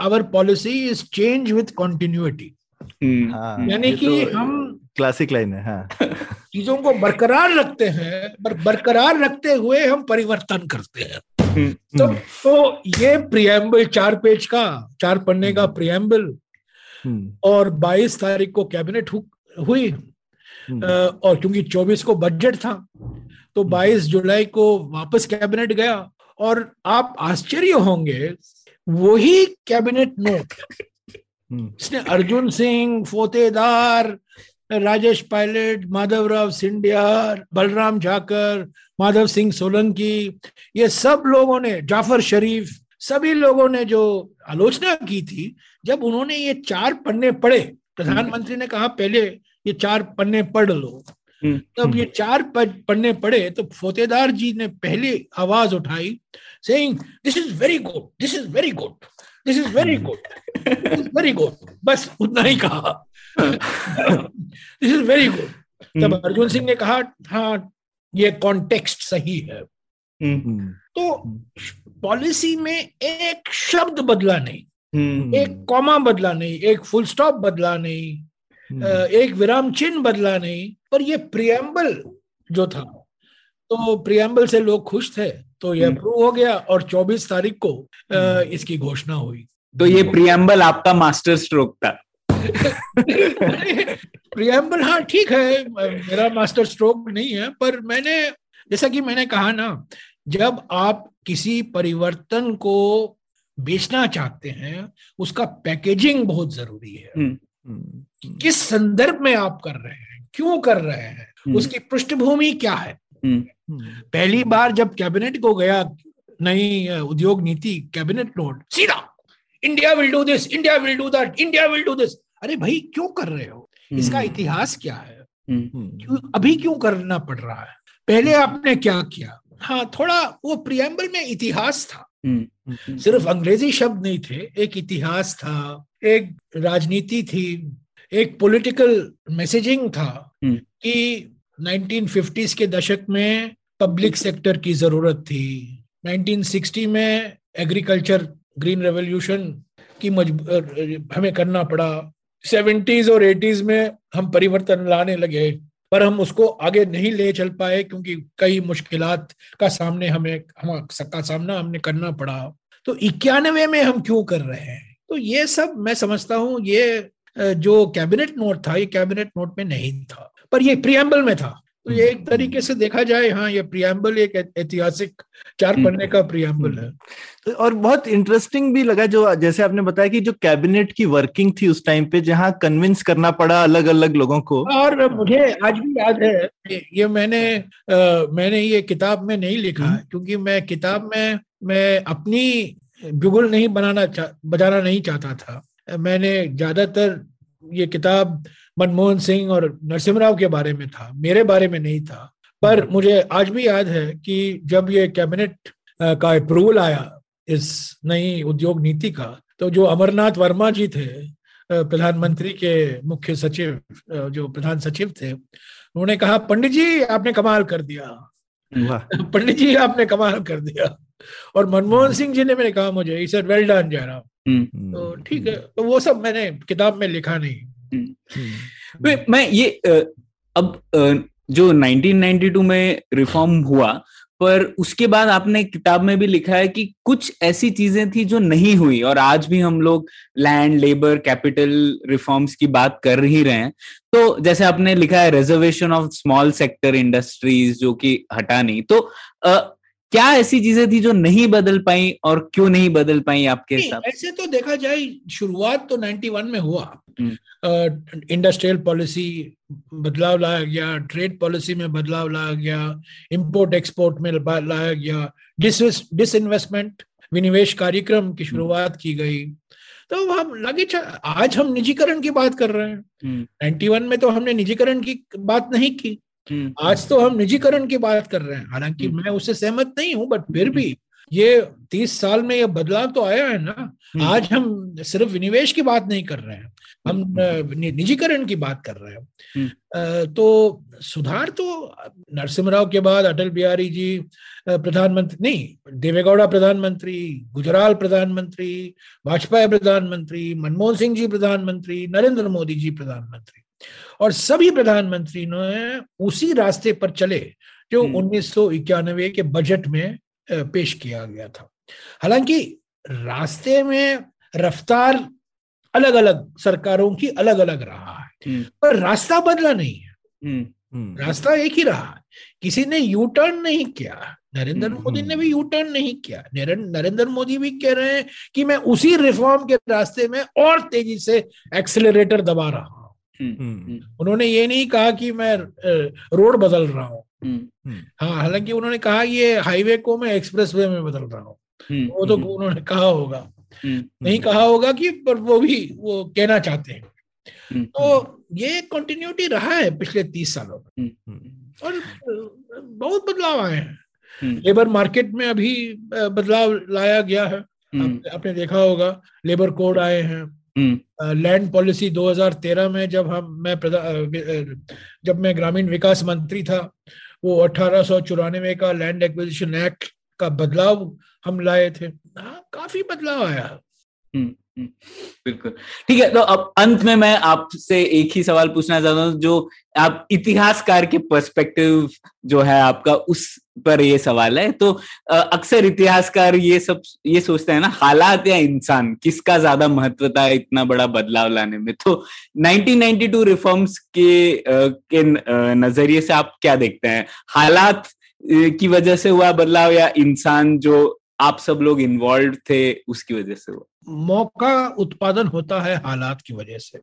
D: our policy is change with continuity यानी कि
B: तो-
D: हम
C: क्लासिक लाइन है हाँ। [LAUGHS]
D: चीज़ों को बरकरार रखते हैं पर बरकरार रखते हुए हम परिवर्तन करते हैं।
A: हम्म,
D: तो
C: हम्म,
D: तो ये प्रियम्बल चार पेज का चार पन्ने का प्रियम्बल
C: हम्म,
D: और 22 तारीख को कैबिनेट हुई और क्योंकि 24 को बजट था तो 22 जुलाई को वापस कैबिनेट गया और आप आश्चर्य होंगे वही कैबिनेट नोट इसने अर्जुन सिंह फोतेदार राजेश पायलट माधवराव सिंधिया बलराम झाकर माधव सिंह सोलंकी ये सब लोगों ने जाफ़र शरीफ सभी लोगों ने जो आलोचना की थी जब उन्होंने ये चार पन्ने पढ़े प्रधानमंत्री ने कहा पहले ये चार पन्ने पढ़ लो।
A: हम्म,
D: तब ये चार पन्ने पढ़े तो फोतेदार जी ने पहले आवाज़ उठाई saying this is very good this is very good this is very good very good बस उतना ही कहा। दिस इज़ वेरी गुड तब अर्जुन सिंह ने कहा हाँ ये कॉन्टेक्स्ट सही है।
A: हम्म,
C: हम्म,
D: तो पॉलिसी में एक शब्द बदला नहीं
A: हम्म,
D: एक कॉमा बदला नहीं एक फुल स्टॉप बदला नहीं
C: हम्म,
D: एक विराम चिन्ह बदला नहीं पर ये प्रियम्बल जो था तो प्रियम्बल से लोग खुश थे। तो ये
A: हम्म।
D: अप्रूव हो गया और 24 तारीख को अ, इसकी घोषणा हुई।
A: तो ये प्रियम्बल आपका मास्टर स्ट्रोक था। [LAUGHS]
D: प्रियम्बल हाँ ठीक है मेरा मास्टर स्ट्रोक नहीं है पर मैंने जैसा कि मैंने कहा ना जब आप किसी परिवर्तन को बेचना चाहते हैं उसका पैकेजिंग बहुत ज़रूरी है।
C: हम्म,
D: किस संदर्भ में आप कर रहे हैं क्यों कर रहे हैं
A: हम्म,
D: उसकी पृष्ठभूमि क्या है?
A: हम्म,
C: हम्म,
D: पहली बार जब कैबिनेट को गया नई उद्योग नीति कैबिनेट नोट सीधा India will do this India will do that India will do this. अरे भाई क्यों कर रहे हो? इसका
A: हम्म,
D: इतिहास क्या है?
C: हम्म,
D: क्यों अभी क्यों करना पड़ रहा है? पहले आपने क्या किया? हाँ थोड़ा वो प्रियम्बल में इतिहास था।
A: हम्म,
C: हम्म,
D: सिर्फ़ अंग्रेज़ी शब्द नहीं थे एक इतिहास था एक राजनीति थी एक पॉलिटिकल मैसेजिंग था
A: हम्म।
D: कि 1950s के दशक में पब्लिक सेक्टर की ज़रूरत थी। 1960 में एग्रीकल्चर ग्रीन रेवोल्यूशन की मजबू अ, हमें करना पड़ा। 70s और 80s में हम परिवर्तन लाने लगे पर हम उसको आगे नहीं ले चल पाए क्योंकि कई मुश्किल का सामने हमें हम का सामना हमने करना पड़ा। तो इक्यानवे में हम क्यों कर रहे हैं? तो ये सब मैं समझता हूँ ये जो कैबिनेट नोट था ये कैबिनेट नोट में नहीं था। पर ये प्रियम्बल में था। तो ये एक तरीके से देखा जाए हाँ ये प्रियम्बल एक ऐतिहासिक चार पन्ने का प्रियम्बल है।
C: तो और बहुत इंटरेस्टिंग भी लगा जो जैसे आपने बताया कि जो कैबिनेट की वर्किंग थी उस टाइम पे जहाँ कन्विंस करना पड़ा अलग अलग लोगों को।
D: और मुझे आज भी याद है ये- मैंने अ, मैंने ये किताब में नहीं लिखा है क्योंकि मैं किताब में मैं अपनी बिगुल नहीं बनाना बजाना नहीं चाहता था। मैंने ज़्यादातर ये किताब मनमोहन सिंह और नरसिम्हा के बारे में था मेरे बारे में नहीं था। पर मुझे आज भी याद है कि जब ये कैबिनेट का अप्रूवल आया इस नई उद्योग नीति का तो जो अमरनाथ वर्मा जी थे प्रधानमंत्री के मुख्य सचिव जो प्रधान सचिव थे उन्होंने कहा पंडित जी आपने कमाल कर दिया। [LAUGHS] पंडित जी आपने कमाल कर दिया। और मनमोहन सिंह जी ने मैंने कहा मुझे इसे वेल डन जयराम।
A: हम्म,
D: तो ठीक है तो वो सब मैंने किताब में लिखा नहीं।
C: हम्म,
A: मैं मैं ये अब जो 1992 में रिफॉर्म हुआ पर उसके बाद आपने किताब में भी लिखा है कि कुछ ऐसी चीज़ें थी जो नहीं हुई और आज भी हम लोग लैंड लेबर कैपिटल रिफॉर्म्स की बात कर ही रहे हैं। तो जैसे आपने लिखा है reservation of small sector industries जो कि हटा नहीं। तो क्या ऐसी चीज़ें थी जो नहीं बदल पाई और क्यों नहीं बदल पाई आपके हिसाब
D: ऐसे तो देखा जाए शुरुआत तो 91 में हुआ।
A: हम्म।
D: इंडस्ट्रियल पॉलिसी बदलाव लाया गया ट्रेड पॉलिसी में बदलाव लाया गया इंपोर्ट एक्सपोर्ट में लाया गया। डिस इन्वेस्टमेंट विनिवेश कार्यक्रम की शुरुआत की गई। तो हम लगे आज हम निजीकरण की बात कर रहे हैं।
A: हम्म,
D: 91 में तो हमने निजीकरण की बात नहीं की।
A: हम्म,
D: आज तो हम निजीकरण की बात कर रहे हैं। हालाँकि
A: हम्म।
D: मैं उससे सहमत नहीं हूँ बट फिर भी ये तीस साल में ये बदलाव तो आया है ना।
A: हम्म।
D: आज हम सिर्फ़ विनिवेश की बात नहीं कर रहे हैं। हम निजीकरण की बात कर रहे हैं।
A: हम्म।
D: तो सुधार तो नरसिम्हा के बाद अटल बिहारी जी प्रधानमंत्री नहीं देवेगौड़ा प्रधानमंत्री गुजराल प्रधानमंत्री वाजपेयी प्रधानमंत्री मनमोहन सिंह जी प्रधानमंत्री नरेंद्र मोदी जी प्रधानमंत्री। और सभी प्रधानमंत्री ने उसी रास्ते पर चले जो
A: हम्म।
D: उन्नीस के बजट में पेश किया गया था। हालाँकि रास्ते में रफ्तार अलग अलग सरकारों की अलग अलग रहा है।
A: हम्म,
D: पर रास्ता बदला नहीं है।
A: हम्म,
D: रास्ता एक ही रहा है। किसी ने यू टर्न नहीं किया। नरेंद्र मोदी ने भी यू टर्न नहीं किया। नरेंद्र मोदी भी कह रहे हैं कि मैं उसी रिफॉर्म के रास्ते में और तेज़ी से एक्सेलरेटर दबा रहा हूँ। उन्होंने ये नहीं कहा कि मैं रोड बदल रहा हूँ।
A: हम्म,
D: हाँ हालाँकि उन्होंने कहा ये हाईवे को मैं एक्सप्रेस वे में बदल रहा हूँ।
A: हम्म,
D: वो तो
A: हम्म,
D: उन्होंने कहा होगा।
A: हम्म,
D: नहीं कहा होगा कि पर वो भी वो कहना चाहते हैं।
A: हम्म,
D: तो ये कंटिन्यूटी रहा है पिछले तीस सालों में।
C: हम्म,
D: और बहुत बदलाव आए हैं।
A: हम्म,
D: लेबर मार्केट में अभी बदलाव लाया गया है।
A: हम्म,
D: आपने देखा होगा लेबर कोड आए हैं।
A: हम्म,
D: लैंड पॉलिसी 2013 में जब हम मैं जब मैं ग्रामीण विकास मंत्री था वो अठारह सौ चौरानवे का लैंड एक्विजिशन एक्ट का बदलाव हम लाए थे। हाँ काफ़ी बदलाव आया।
A: हम्म, बिल्कुल। ठीक है तो अब अंत में मैं आपसे एक ही सवाल पूछना चाहता हूँ, जो आप इतिहासकार के पर्सपेक्टिव जो है आपका, उस पर ये सवाल है। तो अक्सर इतिहासकार ये सब, ये सोचते हैं ना, हालात या इंसान, किसका ज़्यादा महत्व था इतना बड़ा बदलाव लाने में? तो 1992 रिफॉर्म्स के के नज़रिए से आप क्या देखते हैं? हालात की वजह से हुआ बदलाव या इंसान जो आप सब लोग इन्वॉल्व थे, उसकी वजह से हुआ?
D: मौका उत्पादन होता है हालात की वजह से।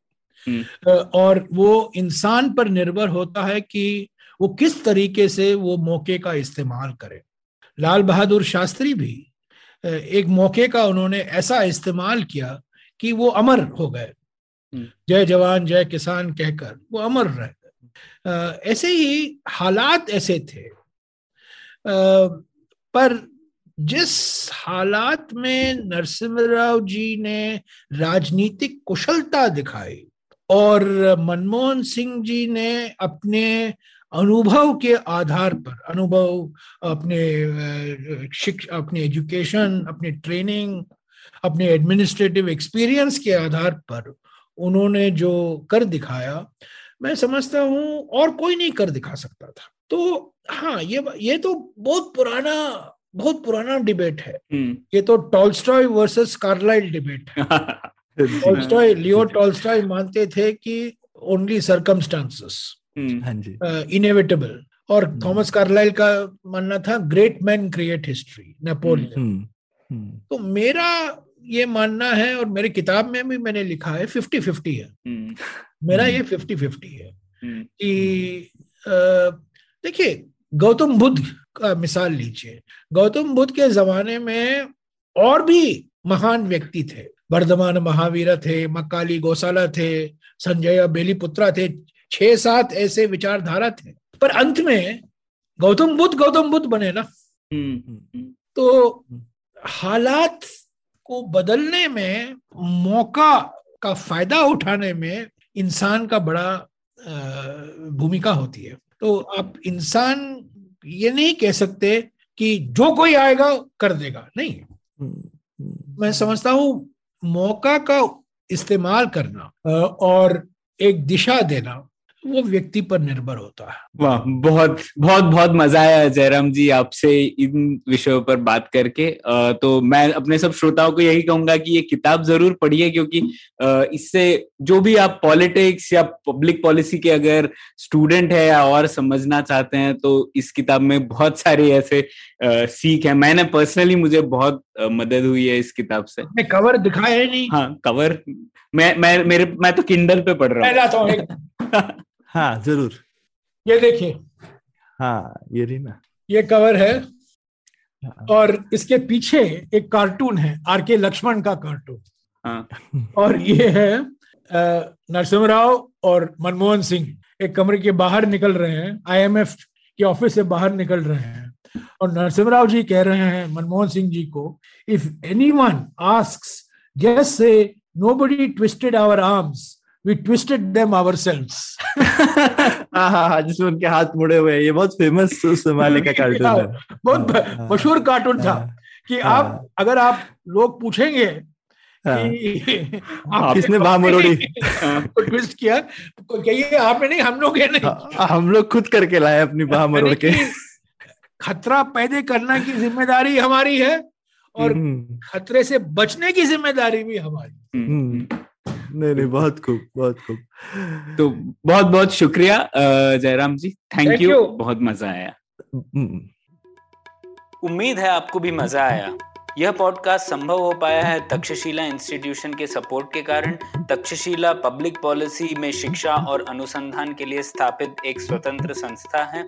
A: हम्म।
D: और वो इंसान पर निर्भर होता है कि वो किस तरीके से वो मौके का इस्तेमाल करे। लाल बहादुर शास्त्री भी एक मौके का उन्होंने ऐसा इस्तेमाल किया कि वो अमर हो गए।
A: हम्म।
D: जय जवान जय किसान कहकर वो अमर रह गए। ऐसे ही हालात ऐसे थे। पर जिस हालात में नरसिम्हा जी ने राजनीतिक कुशलता दिखाई और मनमोहन सिंह जी ने अपने अनुभव के आधार पर, अनुभव, अपने शिक्ष अपने एजुकेशन अपने ट्रेनिंग अपने एडमिनिस्ट्रेटिव एक्सपीरियंस के आधार पर उन्होंने जो कर दिखाया, मैं समझता हूँ और कोई नहीं कर दिखा सकता था। तो हाँ ये ये तो बहुत पुराना बहुत पुराना डिबेट है।
A: हम्म।
D: ये तो टॉलस्टॉय वर्सेस कार्लाइल डिबेट है। [LAUGHS] टॉलस्टॉय लियो टॉलस्टॉय मानते थे कि ओनली सर्कमस्टांसेस
A: हम्म,
C: हाँ
D: इनएविटेबल और
C: हम्म।
D: थॉमस कार्लाइल का मानना था great man create history Napoleon तो मेरा ये मानना है और मेरी किताब में भी मैंने लिखा है फिफ्टी फिफ्टी है।
A: हम्म,
D: मेरा। ये फिफ्टी फिफ्टी है कि देखिए गौतम बुद्ध का मिसाल लीजिए। गौतम बुद्ध के जमाने में और भी महान व्यक्ति थे। वर्धमान महावीर थे मकाली गौशाला थे संजय बेलीपुत्रा थे छह सात ऐसे विचारधारा थे। पर अंत में गौतम बुद्ध गौतम बुद्ध बने ना।
A: हम्म, हम्म,
D: तो हालात को बदलने में मौका का फ़ायदा उठाने में इंसान का बड़ा भूमिका होती है। तो आप इंसान ये नहीं कह सकते कि जो कोई आएगा कर देगा नहीं।
C: हम्म,
D: मैं समझता हूँ मौका का इस्तेमाल करना और एक दिशा देना वो व्यक्ति पर निर्भर होता है।
A: वाह बहुत बहुत बहुत मज़ा आया जयराम जी आपसे इन विषयों पर बात करके। तो मैं अपने सब श्रोताओं को यही कहूँगा कि ये किताब ज़रूर पढ़िए क्योंकि इससे जो भी आप पॉलिटिक्स या पब्लिक पॉलिसी के अगर स्टूडेंट है या और समझना चाहते हैं तो इस किताब में बहुत सारे ऐसे सीख है। मैंने पर्सनली मुझे बहुत मदद हुई है इस किताब से।
D: मैं कवर दिखाया ही नहीं।
A: हाँ कवर? मैं मैं मेरे मैं तो किंडल पे पढ़ रहा
D: हूँ। [LAUGHS]
A: हूँ
C: ज़रूर।
D: ये देखिए।
C: हाँ ये रही ना।
D: ये कवर है
C: हाँ,
D: और इसके पीछे एक कार्टून है आर के लक्ष्मण का कार्टून
E: हाँ।
D: और ये है नरसिम्हा राव और मनमोहन सिंह। एक कमरे के बाहर निकल रहे हैं आईएमएफ के ऑफ़िस से बाहर निकल रहे हैं। और नरसिम्हा राव जी कह रहे हैं मनमोहन सिंह जी को if anyone asks just say nobody twisted our arms we twisted them ourselves
C: हाँ हाँ हाँ जिसमें उनके हाथ मुड़े हुए ये बहुत फ़ेमस उस जमाने का कार्टून [LAUGHS] है
D: बहुत
C: हाँ, हाँ,
D: मशहूर कार्टून था
C: हाँ,
D: कि
C: हाँ।
D: आप अगर आप लोग पूछेंगे
C: हाँ। [LAUGHS] आप किसने बाह मरोड़ी? [LAUGHS]
D: को ट्विस्ट किया तो कहिए आपने नहीं हम लोग नहीं
C: हाँ, हम लोग खुद करके लाए अपनी बाह मरोड़ के
D: खतरा पैदा करना की ज़िम्मेदारी हमारी है और
C: हम्म,
D: खतरे से बचने की ज़िम्मेदारी भी हमारी।
C: नहीं नहीं बहुत खूब बहुत खूब।
E: तो बहुत बहुत शुक्रिया जयराम जी। थैंक यू बहुत मज़ा आया।
C: हम्म,
A: उम्मीद है आपको भी मज़ा आया। यह पॉडकास्ट संभव हो पाया है तक्षशिला इंस्टीट्यूशन के सपोर्ट के कारण। तक्षशिला पब्लिक पॉलिसी में शिक्षा और अनुसंधान के लिए स्थापित एक स्वतंत्र संस्था है।